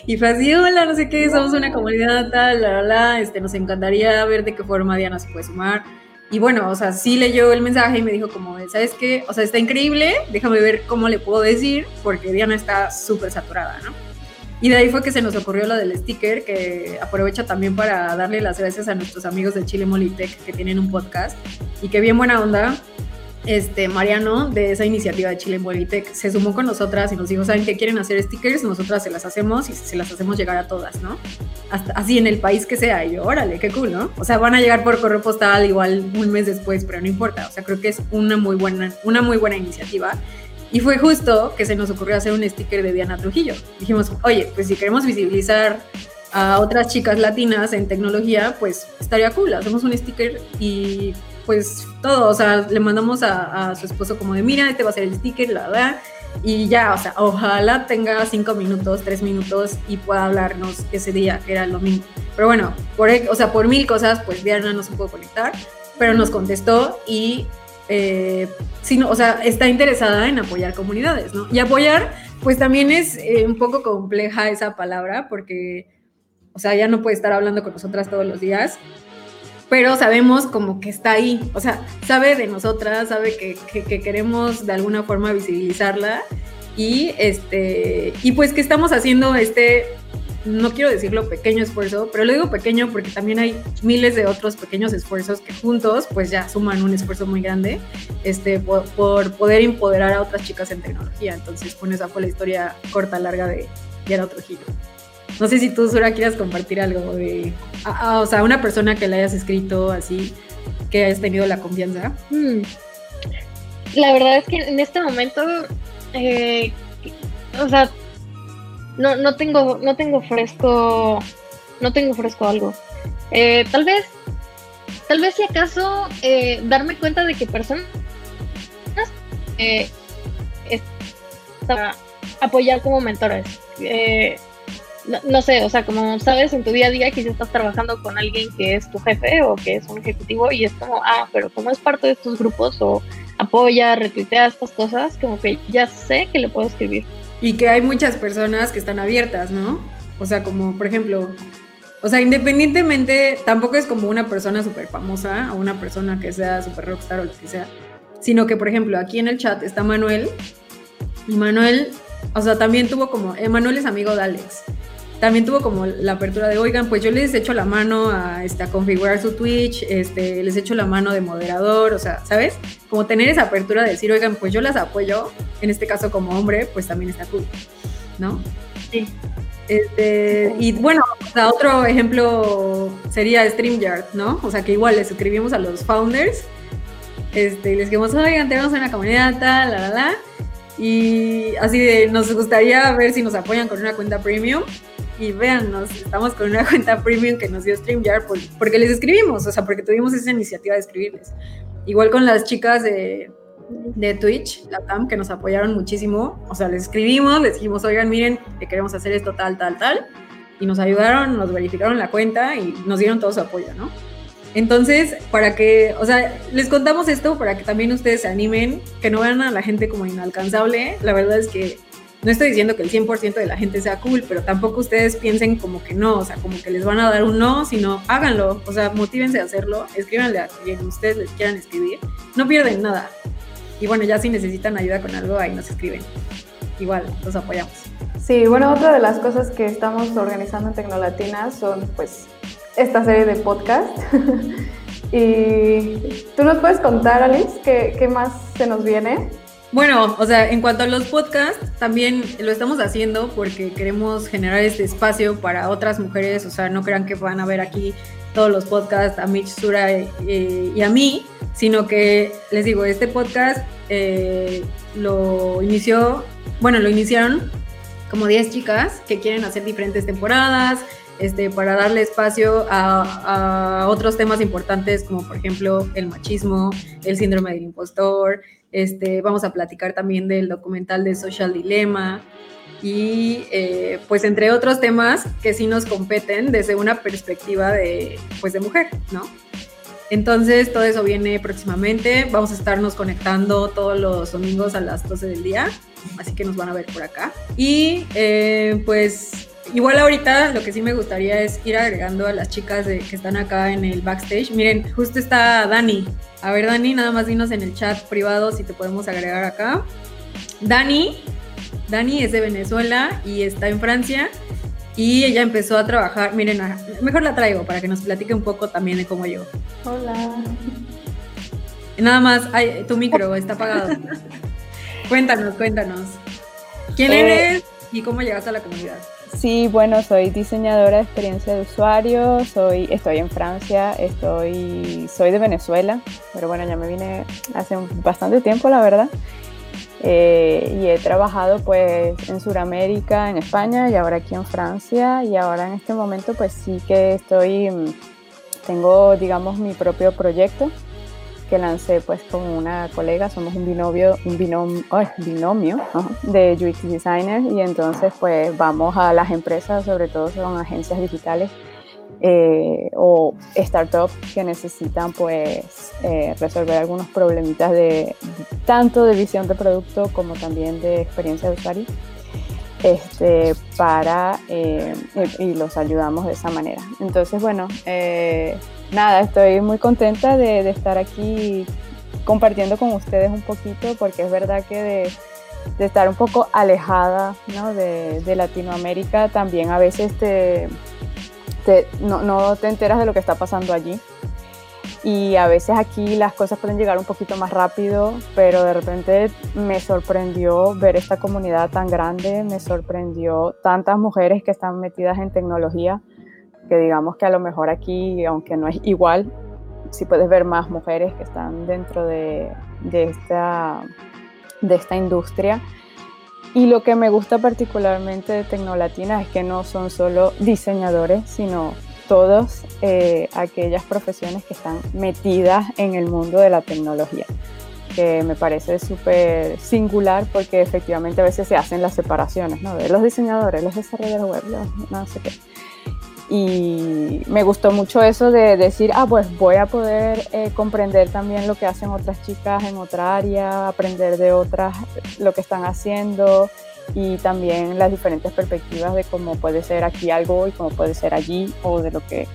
Speaker 1: y fue así, hola, no sé qué, somos una comunidad tal, la, la, la, este, nos encantaría ver de qué forma Diana se puede sumar. Y bueno, o sea, sí leyó el mensaje y me dijo como, ¿sabes qué? O sea, está increíble, déjame ver cómo le puedo decir, porque Diana está súper saturada, ¿no? Y de ahí fue que se nos ocurrió lo del sticker, que aprovecha también para darle las gracias a nuestros amigos de Chile Molitech que tienen un podcast y que bien buena onda. Este Mariano de esa iniciativa de Chile Molitech se sumó con nosotras y nos dijo, ¿saben qué quieren hacer stickers? Nosotras se las hacemos y se las hacemos llegar a todas, ¿no? Así en el país que sea. Y yo, órale, qué cool, ¿no? O sea, van a llegar por correo postal igual un mes después, pero no importa. O sea, creo que es una muy buena, una muy buena iniciativa y fue justo que se nos ocurrió hacer un sticker de Diana Trujillo. Dijimos, oye, pues si queremos visibilizar a otras chicas latinas en tecnología, pues estaría cool, hacemos un sticker y pues todo, o sea, le mandamos a, su esposo como de, mira, este va a ser el sticker, la verdad, y ya, o sea, ojalá tenga cinco minutos, tres minutos y pueda hablarnos ese día, que era el domingo. Pero bueno, por, o sea, por mil cosas, pues Diana no se pudo conectar, pero nos contestó y eh, sino, o sea, está interesada en apoyar comunidades, ¿no? Y apoyar, pues también es eh, un poco compleja esa palabra, porque, o sea, ya no puede estar hablando con nosotras todos los días, pero sabemos como que está ahí, o sea, sabe de nosotras, sabe que, que queremos de alguna forma visibilizarla y este y pues que estamos haciendo este no quiero decirlo pequeño esfuerzo, pero lo digo pequeño porque también hay miles de otros pequeños esfuerzos que juntos pues ya suman un esfuerzo muy grande este, por, poder empoderar a otras chicas en tecnología. Entonces, pues esa fue la historia corta, larga de Yara Trujillo. No sé si tú, Sura, quieras compartir algo de, o sea, una persona que le hayas escrito así, que hayas tenido la confianza. Hmm.
Speaker 4: La verdad es que en este momento, eh, o sea, no, no tengo, no tengo fresco, no tengo fresco algo. Eh, tal vez, tal vez si acaso eh, darme cuenta de que personas apoyar como mentores. No, sé, o sea, como sabes, en tu día a día quizás estás trabajando con alguien que es tu jefe o que es un ejecutivo y es como, ah, pero como es parte de estos grupos o apoya, retuitea estas cosas, como que ya sé que le puedo escribir
Speaker 1: y que hay muchas personas que están abiertas, ¿no? O sea, como por ejemplo, o sea, independientemente, tampoco es como una persona súper famosa o una persona que sea súper rockstar o lo que sea, sino que, por ejemplo, aquí en el chat está Manuel y Manuel, o sea, también tuvo como, Manuel es amigo de Alex también tuvo como la apertura de, oigan, pues yo les echo la mano a, este, configurar su Twitch, este, les echo la mano de moderador, o sea, ¿sabes? Como tener esa apertura de decir, oigan, pues yo las apoyo, en este caso como hombre, pues también está cool, ¿no?
Speaker 4: Sí.
Speaker 1: Este, y bueno, o otro ejemplo sería StreamYard, ¿no? O sea, que igual les escribimos a los founders, este, les dijimos, oigan, tenemos una comunidad tal, la, la, la, y así de, nos gustaría ver si nos apoyan con una cuenta premium y véannos, estamos con una cuenta premium que nos dio StreamYard porque les escribimos, o sea, porque tuvimos esa iniciativa de escribirles. Igual con las chicas de, de Twitch, la TAM, que nos apoyaron muchísimo, o sea, les escribimos, les dijimos, oigan, miren, que queremos hacer esto tal, tal, tal, y nos ayudaron, nos verificaron la cuenta y nos dieron todo su apoyo, ¿no? Entonces, para que, o sea, les contamos esto para que también ustedes se animen, que no vean a la gente como inalcanzable. La verdad es que no estoy diciendo que el 100% de la gente sea cool, pero tampoco ustedes piensen como que no, o sea, como que les van a dar un no, sino háganlo, o sea, motívense a hacerlo, escríbanle a quien ustedes les quieran escribir, no pierden nada. Y bueno, ya si necesitan ayuda con algo, ahí nos escriben. Igual, los apoyamos.
Speaker 3: Sí, bueno, otra de las cosas que estamos organizando en Tecnolatina son pues esta serie de podcast. y tú nos puedes contar, Alice, qué, qué más se nos viene.
Speaker 1: Bueno, o sea, en cuanto a los podcasts, también lo estamos haciendo porque queremos generar este espacio para otras mujeres, o sea, no crean que van a ver aquí todos los podcasts a Mitch Sura eh, y a mí, sino que les digo, este podcast eh, lo inició, bueno, lo iniciaron como 10 chicas que quieren hacer diferentes temporadas, este, para darle espacio a, a, otros temas importantes como por ejemplo el machismo, el síndrome del impostor, este, vamos a platicar también del documental de Social Dilemma y eh, pues entre otros temas que sí nos competen desde una perspectiva de, pues de mujer, ¿no? Entonces todo eso viene próximamente, vamos a estarnos conectando todos los domingos a las 12 del día, así que nos van a ver por acá. Y eh, pues igual ahorita lo que sí me gustaría es ir agregando a las chicas de, que están acá en el backstage. Miren, justo está Dani. A ver, Dani, nada más dinos en el chat privado si te podemos agregar acá. Dani, Dani es de Venezuela y está en Francia. Y ella empezó a trabajar, miren, mejor la traigo para que nos platique un poco también de cómo yo.
Speaker 3: Hola.
Speaker 1: Nada más, ay, tu micro está apagado. cuéntanos, cuéntanos. ¿Quién eh, eres y cómo llegaste a la comunidad?
Speaker 5: Sí, bueno, soy diseñadora de experiencia de usuario, soy, estoy en Francia, estoy, soy de Venezuela, pero bueno, ya me vine hace bastante tiempo, la verdad. Eh, y he trabajado pues en Sudamérica, en España y ahora aquí en Francia y ahora en este momento pues sí que estoy, mm, tengo digamos mi propio proyecto que lancé pues con una colega, somos un binomio, un binomio, binomio de UX designers y entonces pues vamos a las empresas, sobre todo son agencias digitales eh, o startups que necesitan pues eh, resolver algunos problemitas de tanto de visión de producto como también de experiencia de usuario este, para eh, y, los ayudamos de esa manera. Entonces, bueno, eh, nada, estoy muy contenta de, estar aquí compartiendo con ustedes un poquito, porque es verdad que de, estar un poco alejada ¿no? de, Latinoamérica, también a veces te, no, no te enteras de lo que está pasando allí y a veces aquí las cosas pueden llegar un poquito más rápido, pero de repente me sorprendió ver esta comunidad tan grande, me sorprendió tantas mujeres que están metidas en tecnología, que digamos que a lo mejor aquí, aunque no es igual, sí puedes ver más mujeres que están dentro de, de esta, de esta industria. Y lo que me gusta particularmente de Tecnolatina es que no son solo diseñadores, sino todas eh, aquellas profesiones que están metidas en el mundo de la tecnología, que me parece súper singular porque efectivamente a veces se hacen las separaciones, ¿no? De los diseñadores, los desarrolladores web, los no sé qué. Y me gustó mucho eso de decir, ah, pues voy a poder eh, comprender también lo que hacen otras chicas en otra área, aprender de otras lo que están haciendo y también las diferentes perspectivas de cómo puede ser aquí algo y cómo puede ser allí o de lo que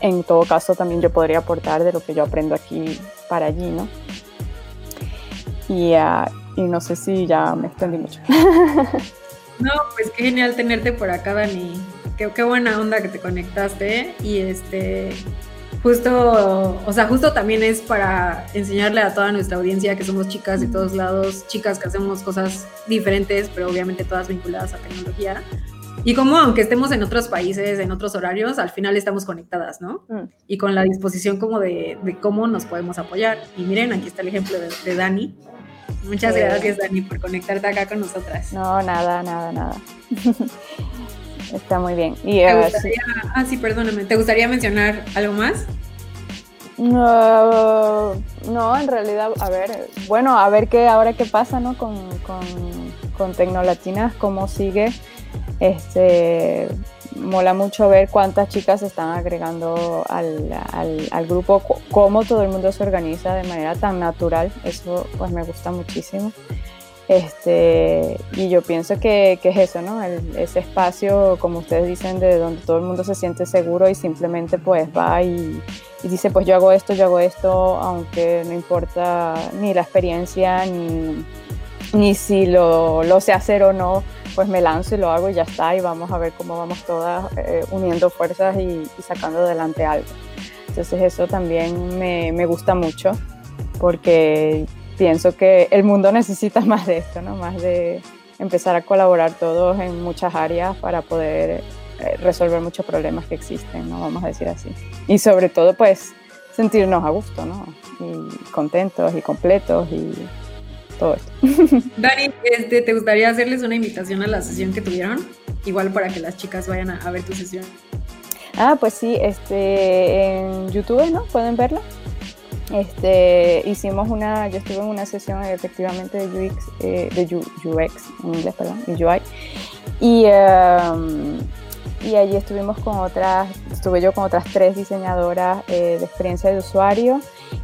Speaker 5: en todo caso también yo podría aportar de lo que yo aprendo aquí para allí, ¿no? Y, uh, y no sé si ya me extendí mucho.
Speaker 1: no, pues qué genial tenerte por acá, Dani. Qué, qué buena onda que te conectaste y este justo, o sea, justo también es para enseñarle a toda nuestra audiencia que somos chicas de todos lados, chicas que hacemos cosas diferentes, pero obviamente todas vinculadas a tecnología. Y como aunque estemos en otros países, en otros horarios, al final estamos conectadas, ¿no? Mm. Y con la disposición como de, de, cómo nos podemos apoyar. Y miren, aquí está el ejemplo de, Dani. Muchas gracias, Dani, por conectarte acá con nosotras.
Speaker 5: No, nada, nada, nada. Está muy bien.
Speaker 1: Y, ah, sí, perdóname. ¿Te gustaría mencionar algo más?
Speaker 5: No, no, en realidad, a ver, bueno, a ver qué ahora qué pasa, ¿no? Con, con, con Tecnolatinas, cómo sigue. Este, mola mucho ver cuántas chicas se están agregando al, al, grupo, cómo todo el mundo se organiza de manera tan natural, eso pues me gusta muchísimo. Este, y yo pienso que, que es eso, ¿no? ese espacio, como ustedes dicen, de donde todo el mundo se siente seguro y simplemente pues va y, y dice, pues yo hago esto, yo hago esto, aunque no importa ni la experiencia, ni, ni si lo, lo sé hacer o no, pues me lanzo y lo hago y ya está, y vamos a ver cómo vamos todas eh, uniendo fuerzas y, sacando adelante algo. Entonces eso también me, me, gusta mucho, porque pienso que el mundo necesita más de esto, ¿no? Más de empezar a colaborar todos en muchas áreas para poder eh, resolver muchos problemas que existen, ¿no? Vamos a decir así. Y sobre todo, pues, sentirnos a gusto, ¿no? Y contentos y completos y todo esto.
Speaker 1: Dani, este, ¿te gustaría hacerles una invitación a la sesión que tuvieron? Igual para que las chicas vayan a, ver tu sesión.
Speaker 5: Ah, pues sí, este, en YouTube, ¿no? Pueden verla. Este, hicimos una, yo estuve en una sesión efectivamente de UX, eh, de UX, en inglés, perdón, de UI. Y um, y allí estuvimos con otras, estuve yo con otras tres diseñadoras eh, de experiencia de usuario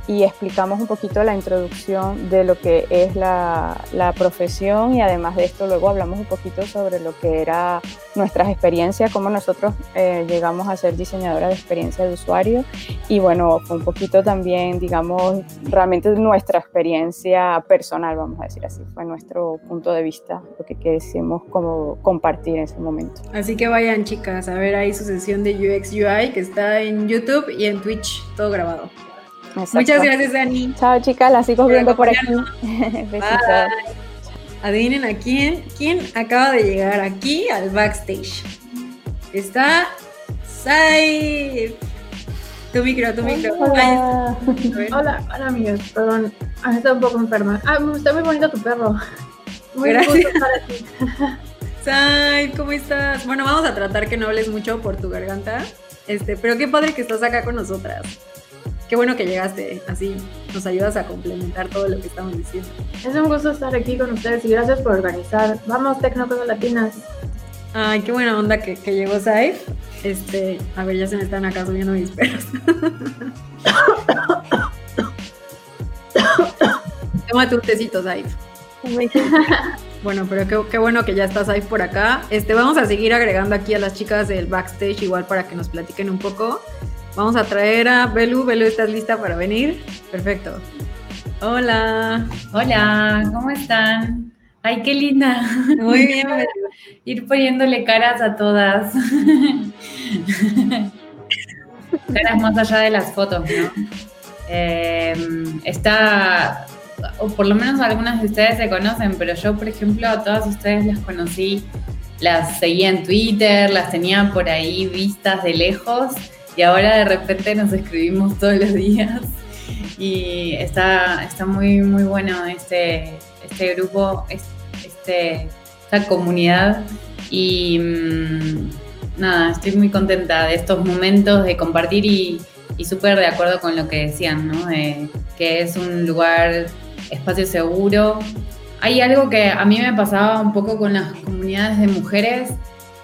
Speaker 5: y explicamos un poquito la introducción de lo que es la, la, profesión y además de esto luego hablamos un poquito sobre lo que era nuestras experiencias, cómo nosotros eh, llegamos a ser diseñadora de experiencia de usuario y bueno, un poquito también, digamos, realmente nuestra experiencia personal, vamos a decir así, fue nuestro punto de vista, lo que quisimos como compartir en ese momento.
Speaker 1: Así que vayan chicas a ver ahí su sesión de UX UI que está en YouTube y en Twitch, todo grabado. Muchas gracias, Dani.
Speaker 5: Chao, chicas, las sigo viendo por aquí.
Speaker 1: Adivinen a quién, quién acaba de llegar aquí al backstage. Está Saif. Tu micro, tu micro.
Speaker 6: Hola, hola, hola amigos, perdón. Ah, está un poco enferma. Ah, está muy bonito tu perro. Muy
Speaker 1: Gracias. gusto. Saif, ¿cómo estás? Bueno, vamos a tratar que no hables mucho por tu garganta. Este, pero qué padre que estás acá con nosotras qué bueno que llegaste, así nos ayudas a complementar todo lo que estamos diciendo.
Speaker 6: Es un gusto estar aquí con ustedes y gracias por organizar. Vamos, Tecnocosas Latinas.
Speaker 1: Ay, qué buena onda que, que llegó Saif. Este, a ver, ya se me están acá subiendo mis perros. Tómate un tecito, Saif. bueno, pero qué, qué, bueno que ya está Saif por acá. Este, vamos a seguir agregando aquí a las chicas del backstage igual para que nos platiquen un poco. Vamos a traer a Belu. Belu, ¿estás lista para venir? Perfecto. Hola.
Speaker 2: Hola, ¿cómo están? Ay, qué linda.
Speaker 1: Muy bien.
Speaker 2: Ir poniéndole caras a todas. caras más allá de las fotos, ¿no? Em, está, o por lo menos algunas de ustedes se conocen, pero yo, por ejemplo, a todas ustedes las conocí, las seguía en Twitter, las tenía por ahí vistas de lejos y ahora de repente nos escribimos todos los días y está, está muy, muy bueno este, este grupo, este, esta comunidad y mm, nada, estoy muy contenta de estos momentos de compartir y, y súper de acuerdo con lo que decían, ¿no? que es un lugar, espacio seguro. Hay algo que a mí me pasaba un poco con las comunidades de mujeres,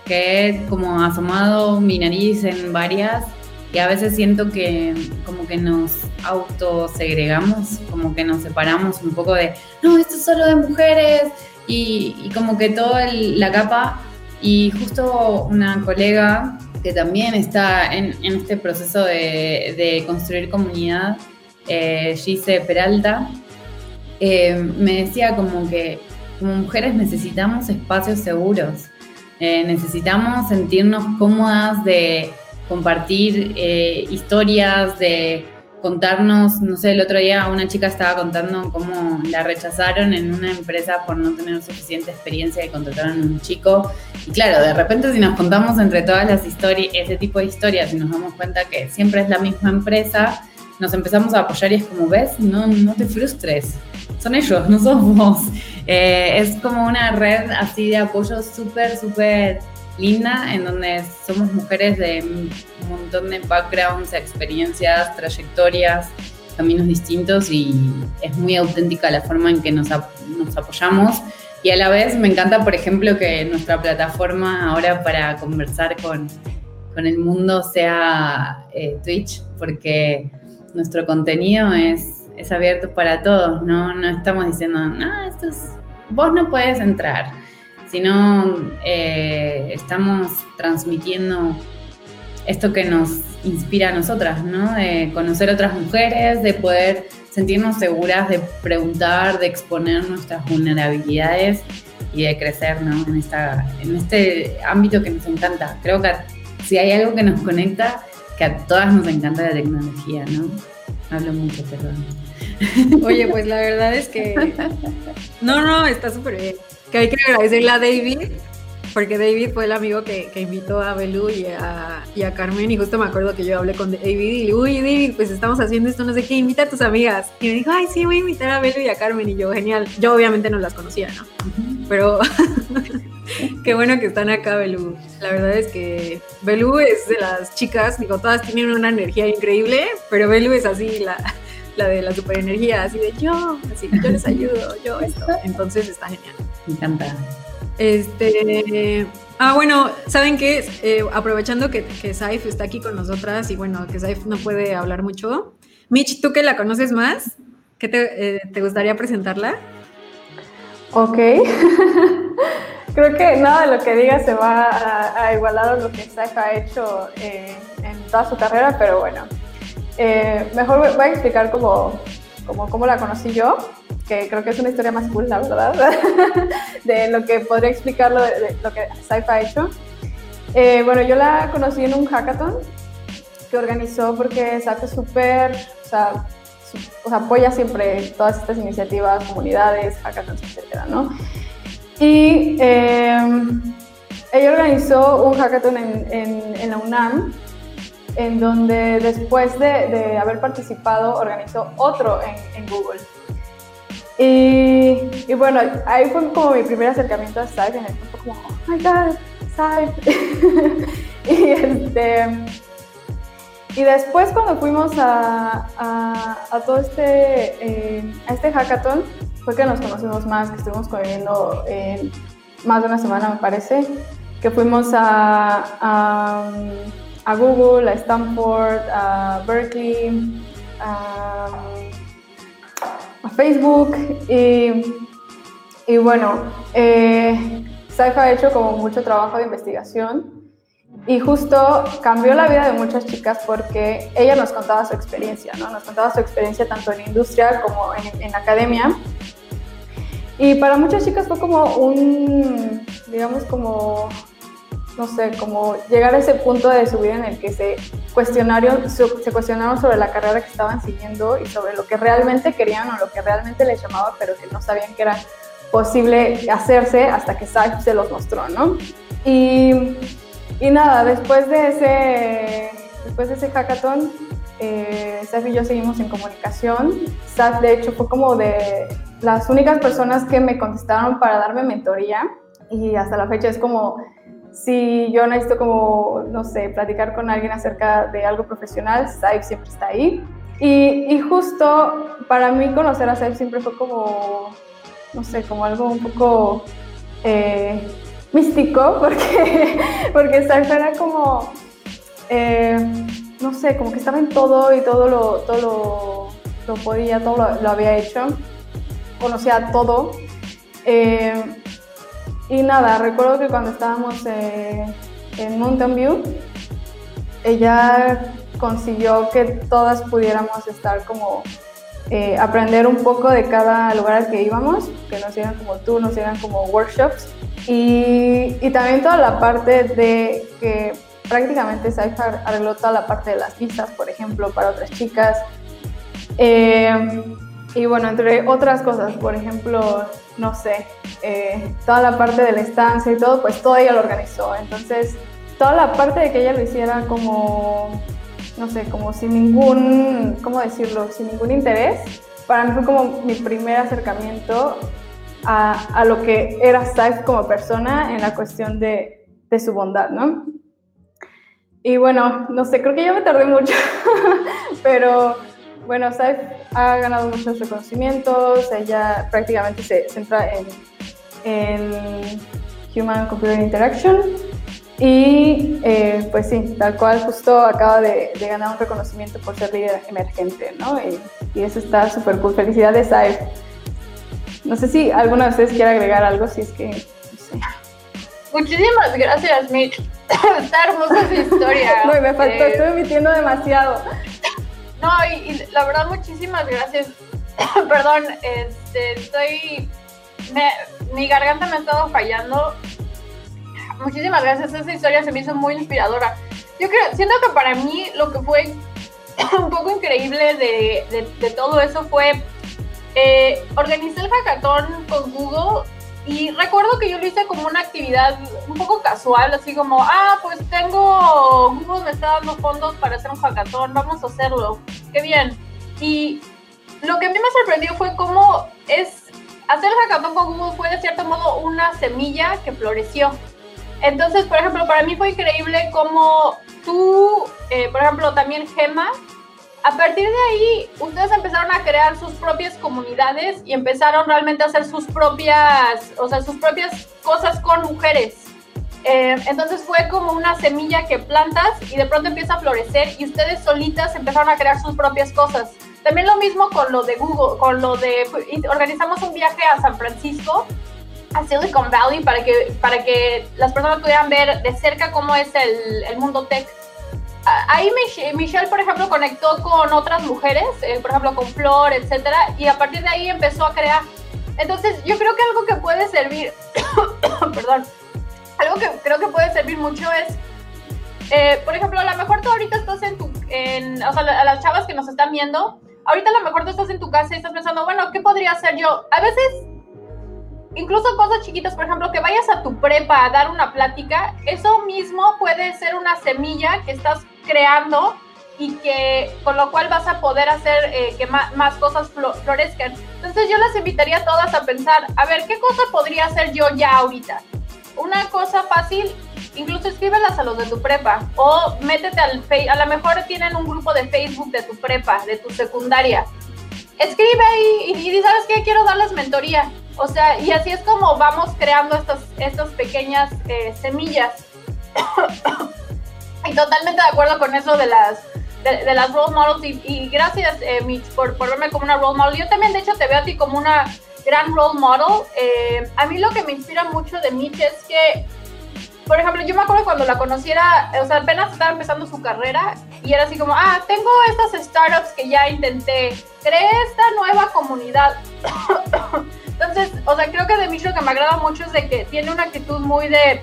Speaker 2: que he como asomado mi nariz en varias y a veces siento que como que nos autosegregamos, como que nos separamos un poco de, no, esto es solo de mujeres y, como que toda la capa. Y justo una colega que también está en, este proceso de, construir comunidad, eh, Gise Peralta, eh, me decía como que como mujeres necesitamos espacios seguros, eh, necesitamos sentirnos cómodas de compartir eh, historias, de contarnos, no sé, el otro día una chica estaba contando cómo la rechazaron en una empresa por no tener suficiente experiencia y contrataron a un chico. Y claro, de repente si nos contamos entre todas las historias, ese tipo de historias y nos damos cuenta que siempre es la misma empresa, nos empezamos a apoyar y es como, ves, no, no te frustres, son ellos, no somos. Eh, es como una red así de apoyo súper, súper linda, en donde somos mujeres de un montón de backgrounds, experiencias, trayectorias, caminos distintos y es muy auténtica la forma en que nos, nos apoyamos. Y a la vez me encanta, por ejemplo, que nuestra plataforma ahora para conversar con, el mundo sea eh, Twitch, porque nuestro contenido es, es abierto para todos, ¿no? No estamos diciendo, no, esto es, vos no puedes entrar, sino eh, estamos transmitiendo esto que nos inspira a nosotras, ¿no? De conocer otras mujeres, de poder sentirnos seguras de preguntar, de exponer nuestras vulnerabilidades y de crecer ¿no? en, esta, en este ámbito que nos encanta. Creo que si hay algo que nos conecta, que a todas nos encanta la tecnología, ¿no? Hablo mucho, perdón.
Speaker 1: Oye, pues la verdad es que... No, no, está súper bien. Que hay que agradecerle a David porque David fue el amigo que, invitó a Belu y a, Carmen y justo me acuerdo que yo hablé con David y le uy David, pues estamos haciendo esto, no sé qué, invita a tus amigas. Y me dijo, ay, sí, voy a invitar a Belu y a Carmen y yo, genial. Yo obviamente no las conocía, ¿no? Pero qué bueno que están acá, Belu. La verdad es que Belu es de las chicas, digo, todas tienen una energía increíble, pero Belu es así, la, la de la superenergía, así de yo, así, yo les ayudo, yo esto. Entonces está genial.
Speaker 2: Me encanta.
Speaker 1: Este, ah, bueno, ¿saben qué? Eh, aprovechando que, que Saif está aquí con nosotras y bueno, que Saif no puede hablar mucho. Mitch, ¿tú que la conoces más? ¿Qué te, eh, gustaría presentarla?
Speaker 3: Ok. Creo que nada de lo que diga se va a, igualar a lo que Saif ha hecho eh, en toda su carrera, pero bueno. mejor voy a explicar cómo, cómo, cómo la conocí yo que creo que es una historia más cool, la verdad, de lo que podría explicar lo, que Saifa ha hecho. Eh, bueno, yo la conocí en un hackathon que organizó porque es súper, o sea, apoya siempre todas estas iniciativas, comunidades, hackathons, etcétera, ¿no? Y em, ella organizó un hackathon en, la UNAM, en donde después de, de haber participado organizó otro en, en Google. Y, bueno, ahí fue como mi primer acercamiento a Skype, en el que fue como, oh my god, Skype. y, este, y después cuando fuimos a, todo este, eh, a este hackathon, fue que nos conocimos más, que estuvimos conviviendo más de una semana me parece, que fuimos a, a, Google, a Stanford, a Berkeley, a Facebook y, bueno, eh, ha hecho como mucho trabajo de investigación y justo cambió la vida de muchas chicas porque ella nos contaba su experiencia, ¿no? Nos contaba su experiencia tanto en industria como en, en academia. Y para muchas chicas fue como un, digamos, como no sé, como llegar a ese punto de su vida en el que se cuestionaron, se cuestionaron sobre la carrera que estaban siguiendo y sobre lo que realmente querían o lo que realmente les llamaba, pero que no sabían que era posible hacerse hasta que Saif se los mostró, ¿no? Y, y nada, después de ese, después de ese hackathon, eh, y yo seguimos en comunicación. Saif, de hecho, fue como de las únicas personas que me contestaron para darme mentoría y hasta la fecha es como si yo necesito como, no sé, platicar con alguien acerca de algo profesional, Saif siempre está ahí. Y, y, justo para mí conocer a Saif siempre fue como, no sé, como algo un poco eh, místico, porque, porque era como, eh, no sé, como que estaba en todo y todo lo, todo lo, podía, todo lo, había hecho, conocía todo. Eh, y nada, recuerdo que cuando estábamos eh, en Mountain View, ella consiguió que todas pudiéramos estar como eh, aprender un poco de cada lugar al que íbamos, que nos dieran como tú, nos dieran como workshops. Y, y también toda la parte de que prácticamente Cypher arregló toda la parte de las visas, por ejemplo, para otras chicas. Eh, y bueno, entre otras cosas, por ejemplo, no sé, eh, toda la parte de la estancia y todo, pues todo ella lo organizó. Entonces, toda la parte de que ella lo hiciera como, no sé, como sin ningún, ¿cómo decirlo? Sin ningún interés, para mí fue como mi primer acercamiento a, a lo que era Saif como persona en la cuestión de, de su bondad, ¿no? Y bueno, no sé, creo que ya me tardé mucho, pero bueno, Saif ha ganado muchos reconocimientos, ella prácticamente se centra en, en Human Computer Interaction. Y eh, pues sí, tal cual, justo acaba de, ganar un reconocimiento por ser líder emergente, ¿no? Y, eso está súper cool. Felicidades, Saif. No sé si alguno de ustedes quiere agregar algo, si es que, no sé.
Speaker 6: Muchísimas gracias, Mitch. está hermosa su historia.
Speaker 3: no, me faltó, eh, estoy emitiendo demasiado.
Speaker 6: No, y, la verdad, muchísimas gracias. Perdón, este, estoy. mi garganta me ha estado fallando. Muchísimas gracias. Esa historia se me hizo muy inspiradora. Yo creo, siento que para mí lo que fue un poco increíble de, de, todo eso fue. Eh, organizé el hackathon con Google y recuerdo que yo lo hice como una actividad un poco casual, así como, ah, pues tengo, Google me está dando fondos para hacer un hackathon, vamos a hacerlo, qué bien. Y lo que a mí me sorprendió fue cómo es, hacer el hackathon con Google fue de cierto modo una semilla que floreció. Entonces, por ejemplo, para mí fue increíble cómo tú, eh, por ejemplo, también Gema, a partir de ahí, ustedes empezaron a crear sus propias comunidades y empezaron realmente a hacer sus propias, o sea, sus propias cosas con mujeres. Eh, entonces fue como una semilla que plantas y de pronto empieza a florecer y ustedes solitas empezaron a crear sus propias cosas. También lo mismo con lo de Google, con lo de organizamos un viaje a San Francisco, a Silicon Valley para que para que las personas pudieran ver de cerca cómo es el, el mundo tech ahí Michelle, por ejemplo, conectó con otras mujeres, eh, por ejemplo, con Flor, etcétera, y a partir de ahí empezó a crear. Entonces, yo creo que algo que puede servir, perdón, algo que creo que puede servir mucho es, eh, por ejemplo, a lo mejor tú ahorita estás en tu, en, o sea, a las chavas que nos están viendo, ahorita a lo mejor tú estás en tu casa y estás pensando, bueno, ¿qué podría hacer yo? A veces incluso cosas chiquitas, por ejemplo, que vayas a tu prepa a dar una plática, eso mismo puede ser una semilla que estás creando y que con lo cual vas a poder hacer eh, que más, cosas florezcan. Entonces yo las invitaría a todas a pensar, a ver, ¿qué cosa podría hacer yo ya ahorita? Una cosa fácil, incluso escríbelas a los de tu prepa o métete al Facebook, a lo mejor tienen un grupo de Facebook de tu prepa, de tu secundaria. Escribe ahí y, y ¿sabes qué? Quiero darles mentoría. O sea, y así es como vamos creando estas, estas pequeñas eh, semillas. y totalmente de acuerdo con eso de las, de, las role models. Y, gracias, eh, Mitch, por, por, verme como una role model. Yo también, de hecho, te veo a ti como una gran role model. Eh, a mí lo que me inspira mucho de Mitch es que, por ejemplo, yo me acuerdo cuando la conociera, o sea, apenas estaba empezando su carrera y era así como, ah, tengo estas startups que ya intenté, creé esta nueva comunidad. Entonces, o sea, creo que de Mitch lo que me agrada mucho es de que tiene una actitud muy de,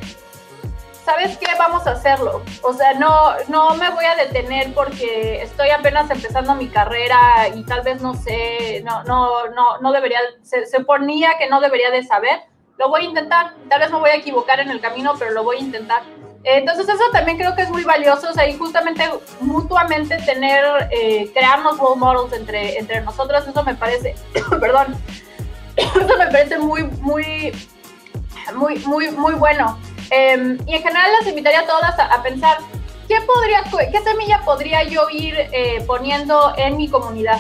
Speaker 6: ¿sabes qué? Vamos a hacerlo. O sea, no, no me voy a detener porque estoy apenas empezando mi carrera y tal vez no sé, no, no, no, no debería, se, se ponía que no debería de saber. Lo voy a intentar. Tal vez me voy a equivocar en el camino, pero lo voy a intentar. Entonces eso también creo que es muy valioso, o sea, y justamente mutuamente tener, eh, crearnos role models entre, entre nosotros, eso me parece, perdón, eso me parece muy, muy, muy, muy, muy bueno. Em, y en general las invitaría a todas a, pensar qué podría, qué semilla podría yo ir eh, poniendo en mi comunidad.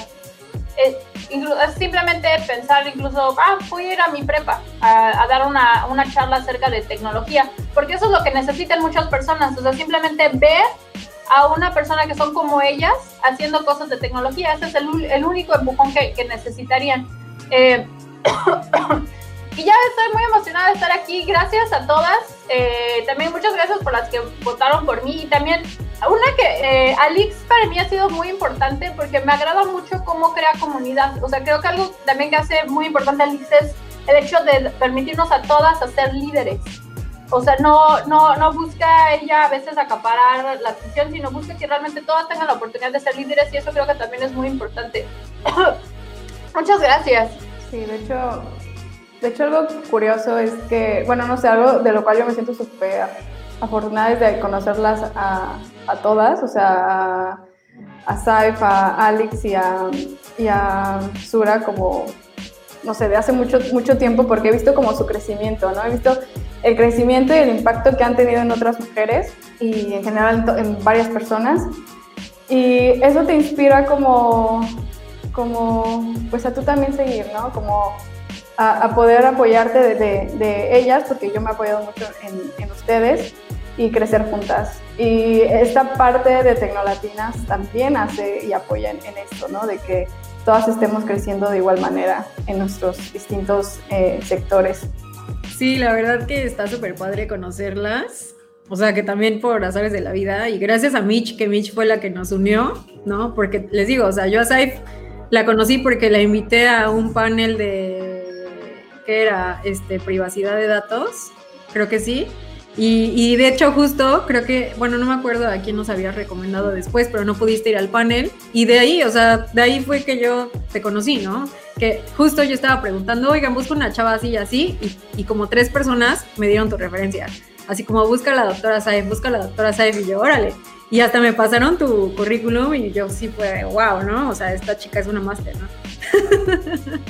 Speaker 6: Eh, es simplemente pensar incluso, ah, voy a ir a mi prepa a, dar una, una, charla acerca de tecnología, porque eso es lo que necesitan muchas personas, o sea, simplemente ver a una persona que son como ellas haciendo cosas de tecnología, ese es el, el único empujón que, que necesitarían. Eh, y ya estoy muy emocionada de estar aquí. Gracias a todas. Eh, también muchas gracias por las que votaron por mí. Y también una que eh, Alix para mí ha sido muy importante porque me agrada mucho cómo crea comunidad. O sea, creo que algo también que hace muy importante Alix es el hecho de permitirnos a todas a ser líderes. O sea, no, no, no busca ella a veces acaparar la atención, sino busca que realmente todas tengan la oportunidad de ser líderes y eso creo que también es muy importante. Muchas gracias.
Speaker 3: Sí, de hecho, de hecho algo curioso es que, bueno, no sé, algo de lo cual yo me siento súper afortunada es de conocerlas a, a todas, o sea, a, Saif, a Alex y a, y a Sura como, no sé, de hace mucho, mucho tiempo porque he visto como su crecimiento, ¿no? He visto el crecimiento y el impacto que han tenido en otras mujeres y en general en varias personas. Y eso te inspira como como, pues a tú también seguir, ¿no? Como a, poder apoyarte de, ellas, porque yo me he apoyado mucho en, en ustedes y crecer juntas. Y esta parte de Tecnolatinas también hace y apoya en, esto, ¿no? De que todas estemos creciendo de igual manera en nuestros distintos eh, sectores.
Speaker 1: Sí, la verdad que está súper padre conocerlas. O sea, que también por azares de la vida. Y gracias a Mitch, que Mitch fue la que nos unió, ¿no? Porque les digo, o sea, yo a Saif la conocí porque la invité a un panel de. ¿Qué era? Este, privacidad de datos. Creo que sí. Y, de hecho justo creo que, bueno, no me acuerdo a quién nos había recomendado después, pero no pudiste ir al panel. Y de ahí, o sea, de ahí fue que yo te conocí, ¿no? Que justo yo estaba preguntando, oigan, busco una chava así y así, y, como tres personas me dieron tu referencia. Así como busca a la doctora Saif, busca a la doctora Saif, y yo, órale. Y hasta me pasaron tu currículum y yo sí fue, wow, ¿no? O sea, esta chica es una máster, ¿no?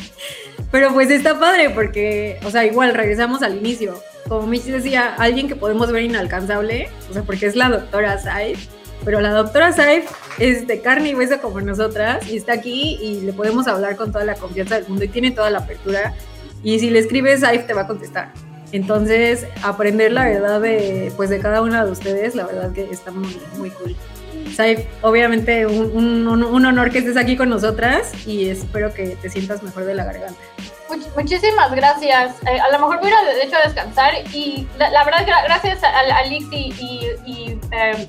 Speaker 1: Pero pues está padre porque, o sea, igual regresamos al inicio como Michi decía, alguien que podemos ver inalcanzable, o sea, porque es la doctora Saif, pero la doctora Saif es de carne y hueso como nosotras y está aquí y le podemos hablar con toda la confianza del mundo y tiene toda la apertura. Y si le escribes, Saif te va a contestar. Entonces, aprender la verdad de, pues, de cada una de ustedes, la verdad que está muy, muy cool. Saif, obviamente un, un honor que estés aquí con nosotras y espero que te sientas mejor de la garganta
Speaker 6: muchísimas gracias. Eh, a lo mejor voy a de hecho a descansar y la, verdad gracias a, a Lix y, y, eh,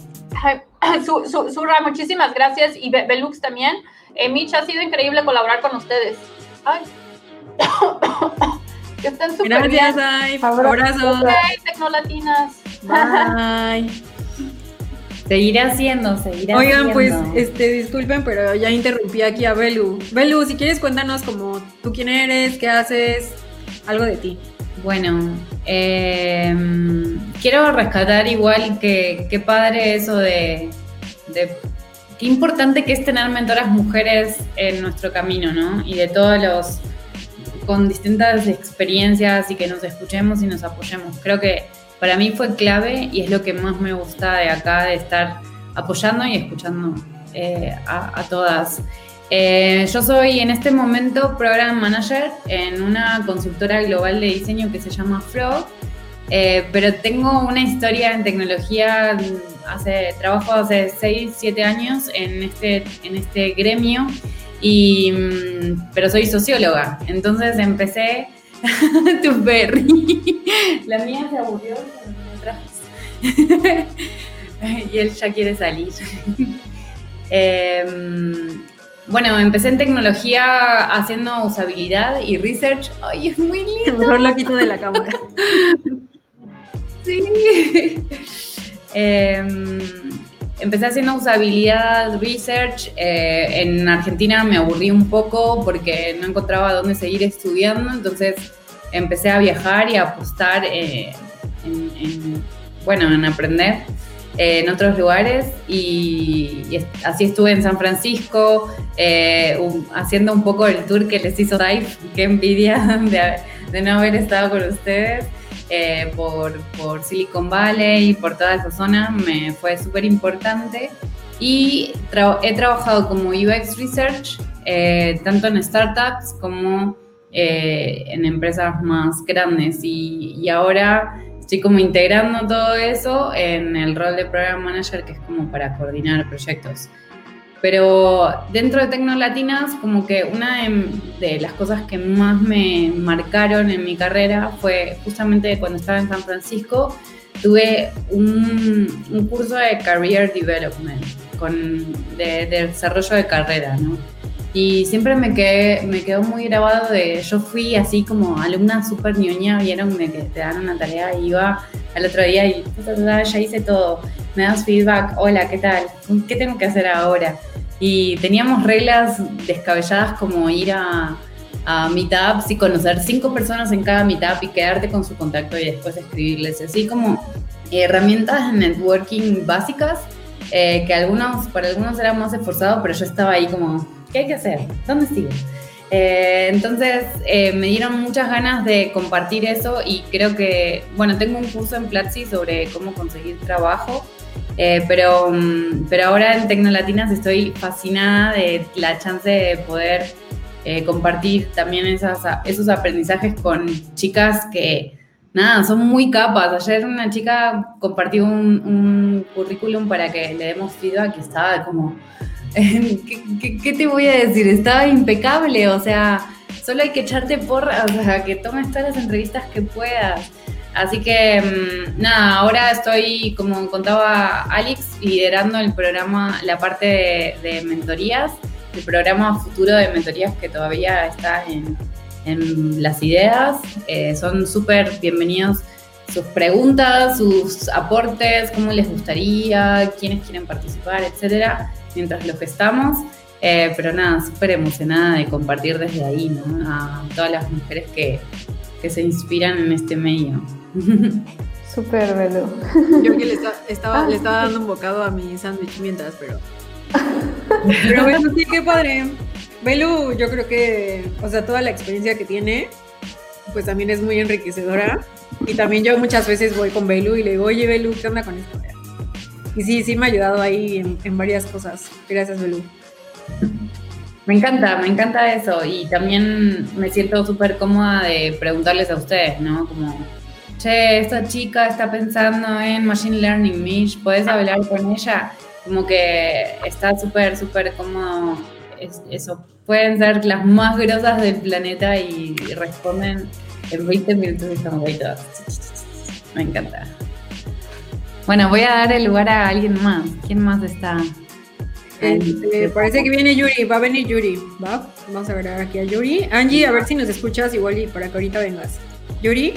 Speaker 6: Surra, muchísimas gracias y Belux también. Eh, Mitch, ha sido increíble colaborar con ustedes. Ay. Que estén súper
Speaker 1: bien. Gracias, Abrazo.
Speaker 6: Tecnolatinas.
Speaker 1: Bye.
Speaker 2: Seguiré haciendo, seguiré
Speaker 1: Oigan, pues, este, disculpen, pero ya interrumpí aquí a Belu. Belu, si quieres cuéntanos como tú quién eres, qué haces, algo de ti.
Speaker 2: Bueno, em, quiero rescatar igual que qué padre eso de, de, qué importante que es tener mentoras mujeres en nuestro camino, ¿no? Y de todos los, con distintas experiencias y que nos escuchemos y nos apoyemos. Creo que para mí fue clave y es lo que más me gusta de acá, de estar apoyando y escuchando eh, a, todas. Eh, yo soy en este momento Program Manager en una consultora global de diseño que se llama Frog, eh, pero tengo una historia en tecnología, hace, trabajo hace 6, 7 años en este, en este gremio, y, mm, pero soy socióloga, entonces empecé tu Perry. La mía se aburrió y él ya quiere salir. Em, bueno, empecé en tecnología haciendo usabilidad y research. Ay, es muy lindo.
Speaker 1: Mejor lo quito de la cámara.
Speaker 2: sí. Em, empecé haciendo usabilidad, research. Eh, en Argentina me aburrí un poco porque no encontraba dónde seguir estudiando, entonces empecé a viajar y a apostar eh, en, bueno, en aprender eh, en otros lugares y, así estuve en San Francisco haciendo un poco el tour que les hizo Dive, qué envidia de no haber estado con ustedes. Eh, por, por, Silicon Valley y por toda esa zona, me fue súper importante. Y he trabajado como UX Research, eh, tanto en startups como eh, en empresas más grandes. Y, y, ahora estoy como integrando todo eso en el rol de Program Manager, que es como para coordinar proyectos. Pero dentro de Tecnolatinas, como que una de, las cosas que más me marcaron en mi carrera fue justamente cuando estaba en San Francisco, tuve un, curso de Career Development, con, de, desarrollo de carrera, ¿no? Y siempre me, quedé, me quedó muy grabado de, yo fui así como alumna súper ñoña, vieron de que te dan una tarea y iba al otro día y ya hice todo, me das feedback, hola, ¿qué tal? ¿Qué tengo que hacer ahora? Y teníamos reglas descabelladas como ir a, a meetups y conocer cinco personas en cada meetup y quedarte con su contacto y después escribirles. Así como herramientas de networking básicas eh, que algunos, para algunos eran más esforzados, pero yo estaba ahí como, ¿qué hay que hacer? ¿Dónde sigo? Eh, entonces eh, me dieron muchas ganas de compartir eso y creo que, bueno, tengo un curso en Platzi sobre cómo conseguir trabajo eh, pero, mm, pero ahora en Tecnolatinas estoy fascinada de la chance de poder eh, compartir también esas, esos aprendizajes con chicas que, nada, son muy capas. Ayer una chica compartió un, currículum para que le demos feedback que estaba como, ¿qué, te voy a decir? Estaba impecable, o sea, solo hay que echarte porra, o sea, que tomes todas las entrevistas que puedas. Así que mm, nada, ahora estoy, como contaba Alex, liderando el programa, la parte de mentorías el programa futuro de mentorías que todavía está en, las ideas. Eh, son súper bienvenidos sus preguntas, sus aportes, cómo les gustaría, quiénes quieren participar, etcétera, mientras lo gestamos. Eh, pero nada, súper emocionada de compartir desde ahí. A todas las mujeres que, que se inspiran en este medio.
Speaker 3: Súper, Belu.
Speaker 1: Yo que le, estaba, le estaba dando un bocado a mi sándwich mientras, pero pero bueno, sí, qué padre. Belu, yo creo que, o sea, toda la experiencia que tiene, pues también es muy enriquecedora. Y también yo muchas veces voy con Belu y le digo, oye, Belu, ¿qué onda con esto? Y sí, sí me ha ayudado ahí en, varias cosas. Gracias, Belu.
Speaker 2: Me encanta, me encanta eso. Y también me siento súper cómoda de preguntarles a ustedes, ¿no? Como, che, esta chica está pensando en Machine Learning, Mish, ¿puedes hablar con ella? como que está súper, súper como eso. Pueden ser las más grosas del planeta y, responden en 20 minutos y ahí todos. Me encanta. Bueno, voy a dar el lugar a alguien más. ¿Quién más está?
Speaker 1: Este, parece que viene Yuri, va a venir Yuri, ¿va? Vamos a agregar aquí a Yuri. Angie, a ver si nos escuchas igual y para que ahorita vengas. Yuri.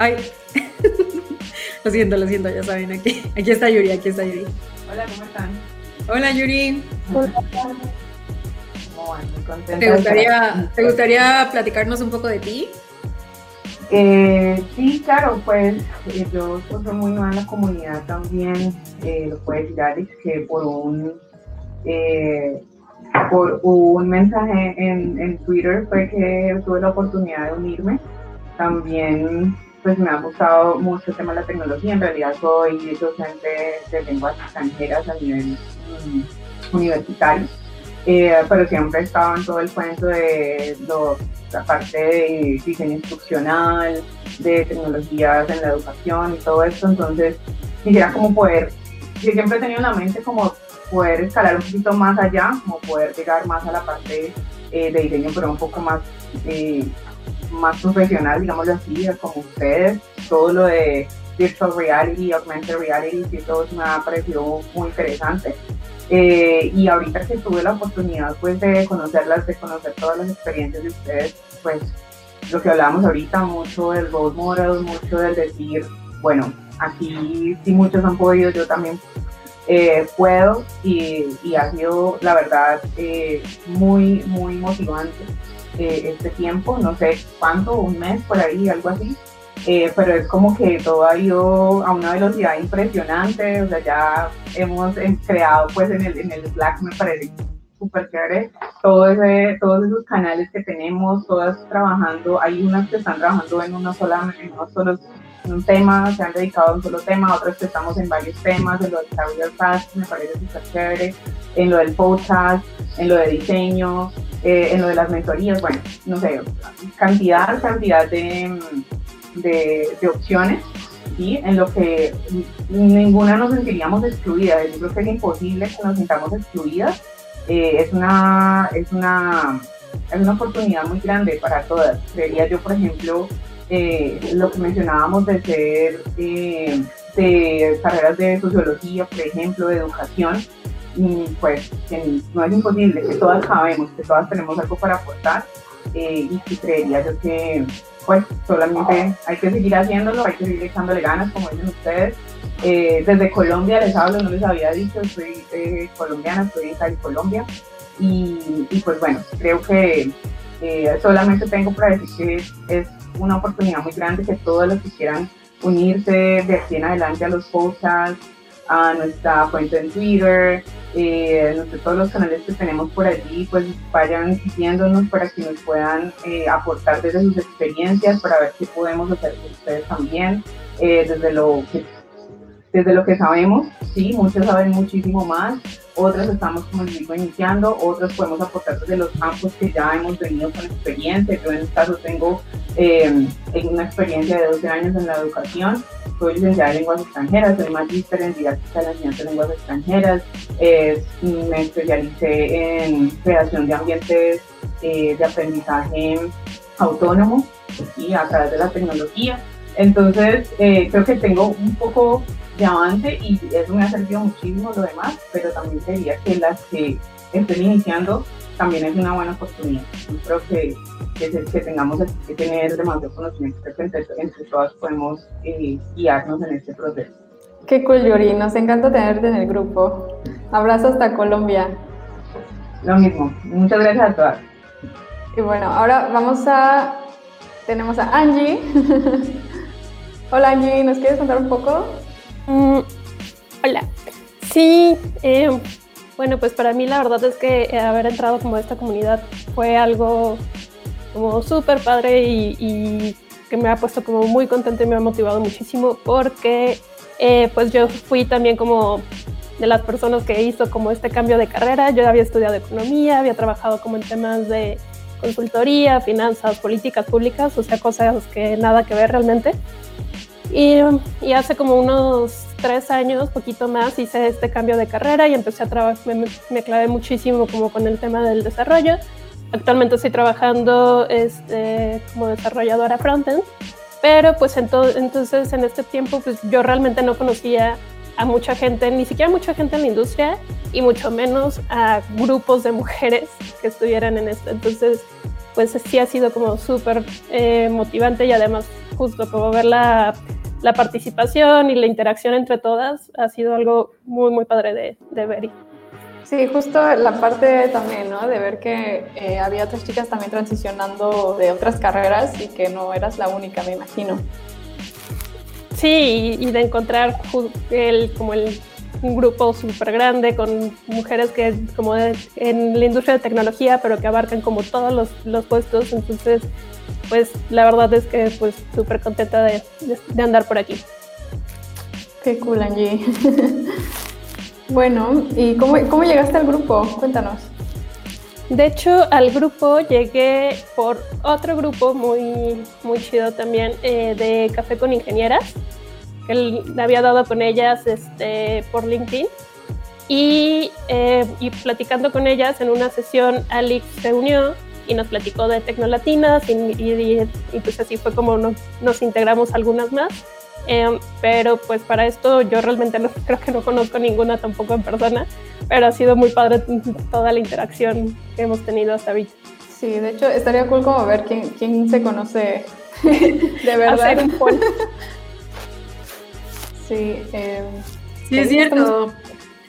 Speaker 1: Ay. lo siento, lo siento, ya saben, aquí, aquí está Yuri, aquí está Yuri.
Speaker 7: Hola, ¿cómo están?
Speaker 1: Hola, Yuri.
Speaker 7: Hola.
Speaker 1: ¿Te gustaría, ¿Te gustaría platicarnos un poco de ti?
Speaker 7: Eh, sí, claro, pues eh, yo soy muy nueva en la comunidad también, eh, lo puede decir Alex, que por un, eh, por un mensaje en, en Twitter fue que tuve la oportunidad de unirme. También pues me ha gustado mucho el tema de la tecnología. En realidad soy docente de lenguas extranjeras a nivel mm, universitario, eh, pero siempre he estado en todo el cuento de la parte de diseño instruccional, de tecnologías en la educación y todo esto. Entonces, quisiera como poder, yo siempre he tenido en la mente como poder escalar un poquito más allá, como poder llegar más a la parte eh, de diseño, pero un poco más eh, más profesional, digámoslo así, como ustedes, todo lo de virtual reality, augmented reality, y todo me ha parecido muy interesante. Eh, y ahorita que tuve la oportunidad pues de conocerlas, de conocer todas las experiencias de ustedes, pues lo que hablábamos ahorita, mucho del role model, mucho del decir, bueno, aquí sí muchos han podido, yo también eh, puedo y, y, ha sido la verdad eh, muy, muy motivante este tiempo, no sé cuánto, un mes por ahí, algo así. Eh, pero es como que todo ha ido a una velocidad impresionante, o sea, ya hemos creado pues en el, en el Slack, me parece súper chévere, todo ese, todos esos canales que tenemos, todas trabajando, hay unas que están trabajando en una sola, en unos solos un tema, se han dedicado a un solo tema, otras que estamos en varios temas, en lo del Career Fast, me parece súper chévere, en lo del podcast, en lo de diseño, eh, en lo de las mentorías, bueno, no sé, cantidad, cantidad de, de, opciones, ¿sí? en lo que ninguna nos sentiríamos excluidas. Yo creo que es imposible que nos sintamos excluidas. Eh, es, una, es, una, es una oportunidad muy grande para todas. Creería yo, por ejemplo, eh, lo que mencionábamos de ser de carreras de sociología, por ejemplo, de educación, pues que no es imposible, que todas sabemos, que todas tenemos algo para aportar eh, y que creería yo que pues solamente hay que seguir haciéndolo, hay que seguir echándole ganas, como dicen ustedes. Eh, desde Colombia les hablo, no les había dicho, soy eh, colombiana, soy en Colombia. Y, y, pues bueno, creo que solamente tengo para decir que es una oportunidad muy grande que todos los que quieran unirse de aquí en adelante a los podcasts, a nuestra cuenta en Twitter, eh, todos los canales que tenemos por allí, pues vayan siguiéndonos para que nos puedan eh, aportar desde sus experiencias para ver qué podemos hacer con ustedes también, eh, desde, lo que, desde lo que sabemos, sí, muchos saben muchísimo más, otras estamos, como les digo, iniciando, otras podemos aportar desde los campos que ya hemos venido con experiencia. Yo en este caso tengo eh, una experiencia de 12 años en la educación, soy licenciada en lenguas extranjeras, soy magíster en didáctica de la enseñanza de lenguas extranjeras, me especialicé en creación de ambientes eh, de aprendizaje autónomo y a través de la tecnología. Entonces, eh, creo que tengo un poco de avance y eso me ha servido muchísimo lo demás, pero también sería que las que estén iniciando también es una buena oportunidad. Yo creo que, que, tengamos que tener demasiado conocimiento, que entre, entre todas podemos eh, guiarnos en este proceso.
Speaker 3: Qué cool, Yuri. Nos encanta tenerte en el grupo. Abrazo hasta Colombia.
Speaker 7: Lo mismo. Muchas gracias a todas.
Speaker 3: Y bueno, ahora vamos a... Tenemos a Angie. Hola Angie, ¿nos quieres contar un poco?
Speaker 8: Mm, hola. Sí, eh, bueno, pues para mí la verdad es que haber entrado como a esta comunidad fue algo como súper padre y, que me ha puesto como muy contenta y me ha motivado muchísimo porque eh, pues yo fui también como de las personas que hizo como este cambio de carrera. Yo había estudiado economía, había trabajado como en temas de consultoría, finanzas, políticas públicas, o sea, cosas que nada que ver realmente. Y, y, hace como unos tres años, poquito más, hice este cambio de carrera y empecé a trabajar, me, me, clavé muchísimo como con el tema del desarrollo. Actualmente estoy trabajando este, como desarrolladora frontend, pero pues entonces en este tiempo pues yo realmente no conocía a mucha gente, ni siquiera mucha gente en la industria y mucho menos a grupos de mujeres que estuvieran en esto. Entonces, pues sí ha sido como súper eh, motivante y además justo como ver la, la, participación y la interacción entre todas ha sido algo muy, muy padre de, de ver.
Speaker 3: Sí, justo la parte también, ¿no? De ver que eh, había otras chicas también transicionando de otras carreras y que no eras la única, me imagino.
Speaker 8: Sí, y, de encontrar el, como el, un grupo súper grande con mujeres que como en la industria de tecnología, pero que abarcan como todos los, los puestos. Entonces, pues la verdad es que pues súper contenta de, de, andar por aquí.
Speaker 3: Qué cool, Angie. bueno, ¿y cómo, cómo llegaste al grupo? Cuéntanos.
Speaker 8: De hecho, al grupo llegué por otro grupo muy, muy chido también eh, de Café con Ingenieras, que le había dado con ellas este, por LinkedIn. Y, eh, y, platicando con ellas en una sesión, Alex se unió y nos platicó de Tecnolatinas y, y, y pues así fue como nos, nos integramos algunas más. Em, pero pues para esto yo realmente no, creo que no conozco ninguna tampoco en persona, pero ha sido muy padre toda la interacción que hemos tenido hasta ahorita.
Speaker 3: Sí, de hecho estaría cool como ver quién, quién se conoce de verdad.
Speaker 8: Hacer un
Speaker 3: sí, eh,
Speaker 1: sí, es cierto.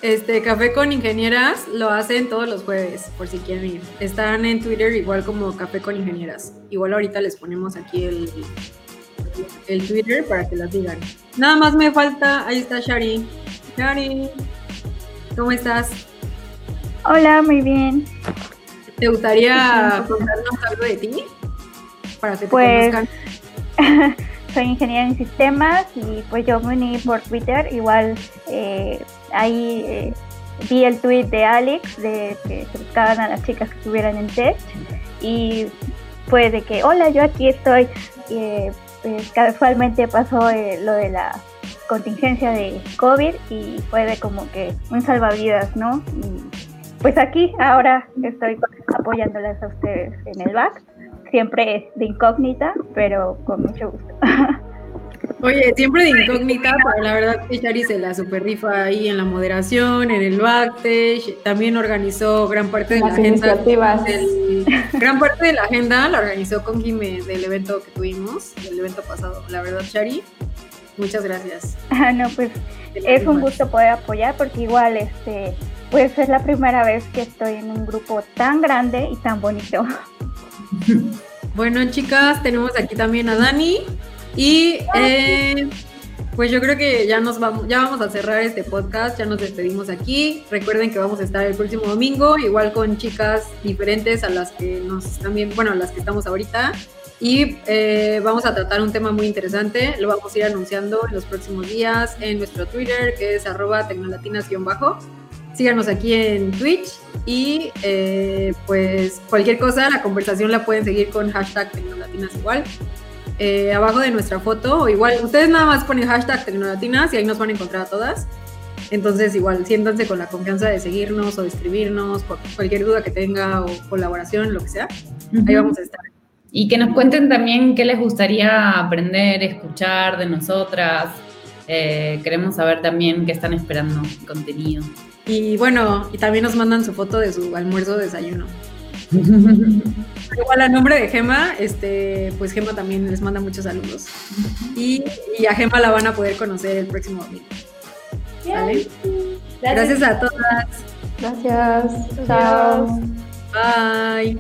Speaker 1: Este Café con Ingenieras lo hacen todos los jueves, por si quieren ir. Están en Twitter igual como Café con Ingenieras. Igual ahorita les ponemos aquí el, el Twitter para que las digan. Nada más me falta, ahí está Shari. Shari, ¿cómo estás?
Speaker 9: Hola, muy bien.
Speaker 1: ¿Te gustaría contarnos algo de ti? Para que te
Speaker 9: pues, soy ingeniera en sistemas y pues yo me uní por Twitter. Igual eh, ahí eh, vi el tweet de Alex de que se buscaban a las chicas que estuvieran en tech y fue de que, hola, yo aquí estoy. Eh, casualmente pasó eh, lo de la contingencia de COVID y fue de como que un salvavidas, ¿no? Pues aquí ahora estoy apoyándolas a ustedes en el back, siempre de incógnita, pero con mucho gusto.
Speaker 1: Oye, siempre de incógnita, pero la verdad que Shari se la super rifa ahí en la moderación, en el backstage, también organizó gran parte de la agenda. gran parte de la agenda la organizó con Jimé del evento que tuvimos, del evento pasado. La verdad, Shari, muchas gracias.
Speaker 9: Ah, no, pues es un gusto poder apoyar porque igual este pues es la primera vez que estoy en un grupo tan grande y tan bonito.
Speaker 1: Bueno, chicas, tenemos aquí también a Dani. Y eh, pues yo creo que ya nos vamos, ya vamos a cerrar este podcast, ya nos despedimos aquí. Recuerden que vamos a estar el próximo domingo, igual con chicas diferentes a las que nos están bien, bueno, a las que estamos ahorita. Y eh, vamos a tratar un tema muy interesante, lo vamos a ir anunciando en los próximos días en nuestro Twitter, que es arroba tecnolatinas-bajo. síganos aquí en Twitch y eh, pues cualquier cosa, la conversación la pueden seguir con hashtag Tecnolatinas igual. Eh, abajo de nuestra foto, o igual, ustedes nada más ponen hashtag Tecnolatinas y ahí nos van a encontrar a todas. Entonces, igual, siéntanse con la confianza de seguirnos o de escribirnos, por cualquier duda que tenga o colaboración, lo que sea. Ahí vamos a estar.
Speaker 2: Y que nos cuenten también qué les gustaría aprender, escuchar de nosotras. Eh, queremos saber también qué están esperando contenido.
Speaker 1: Y bueno, y también nos mandan su foto de su almuerzo o desayuno. Igual a nombre de Gema, este, pues Gema también les manda muchos saludos. Y, y a Gema la van a poder conocer el próximo domingo. ¿Vale? Gracias a todas.
Speaker 3: Gracias. Chao.
Speaker 1: Bye.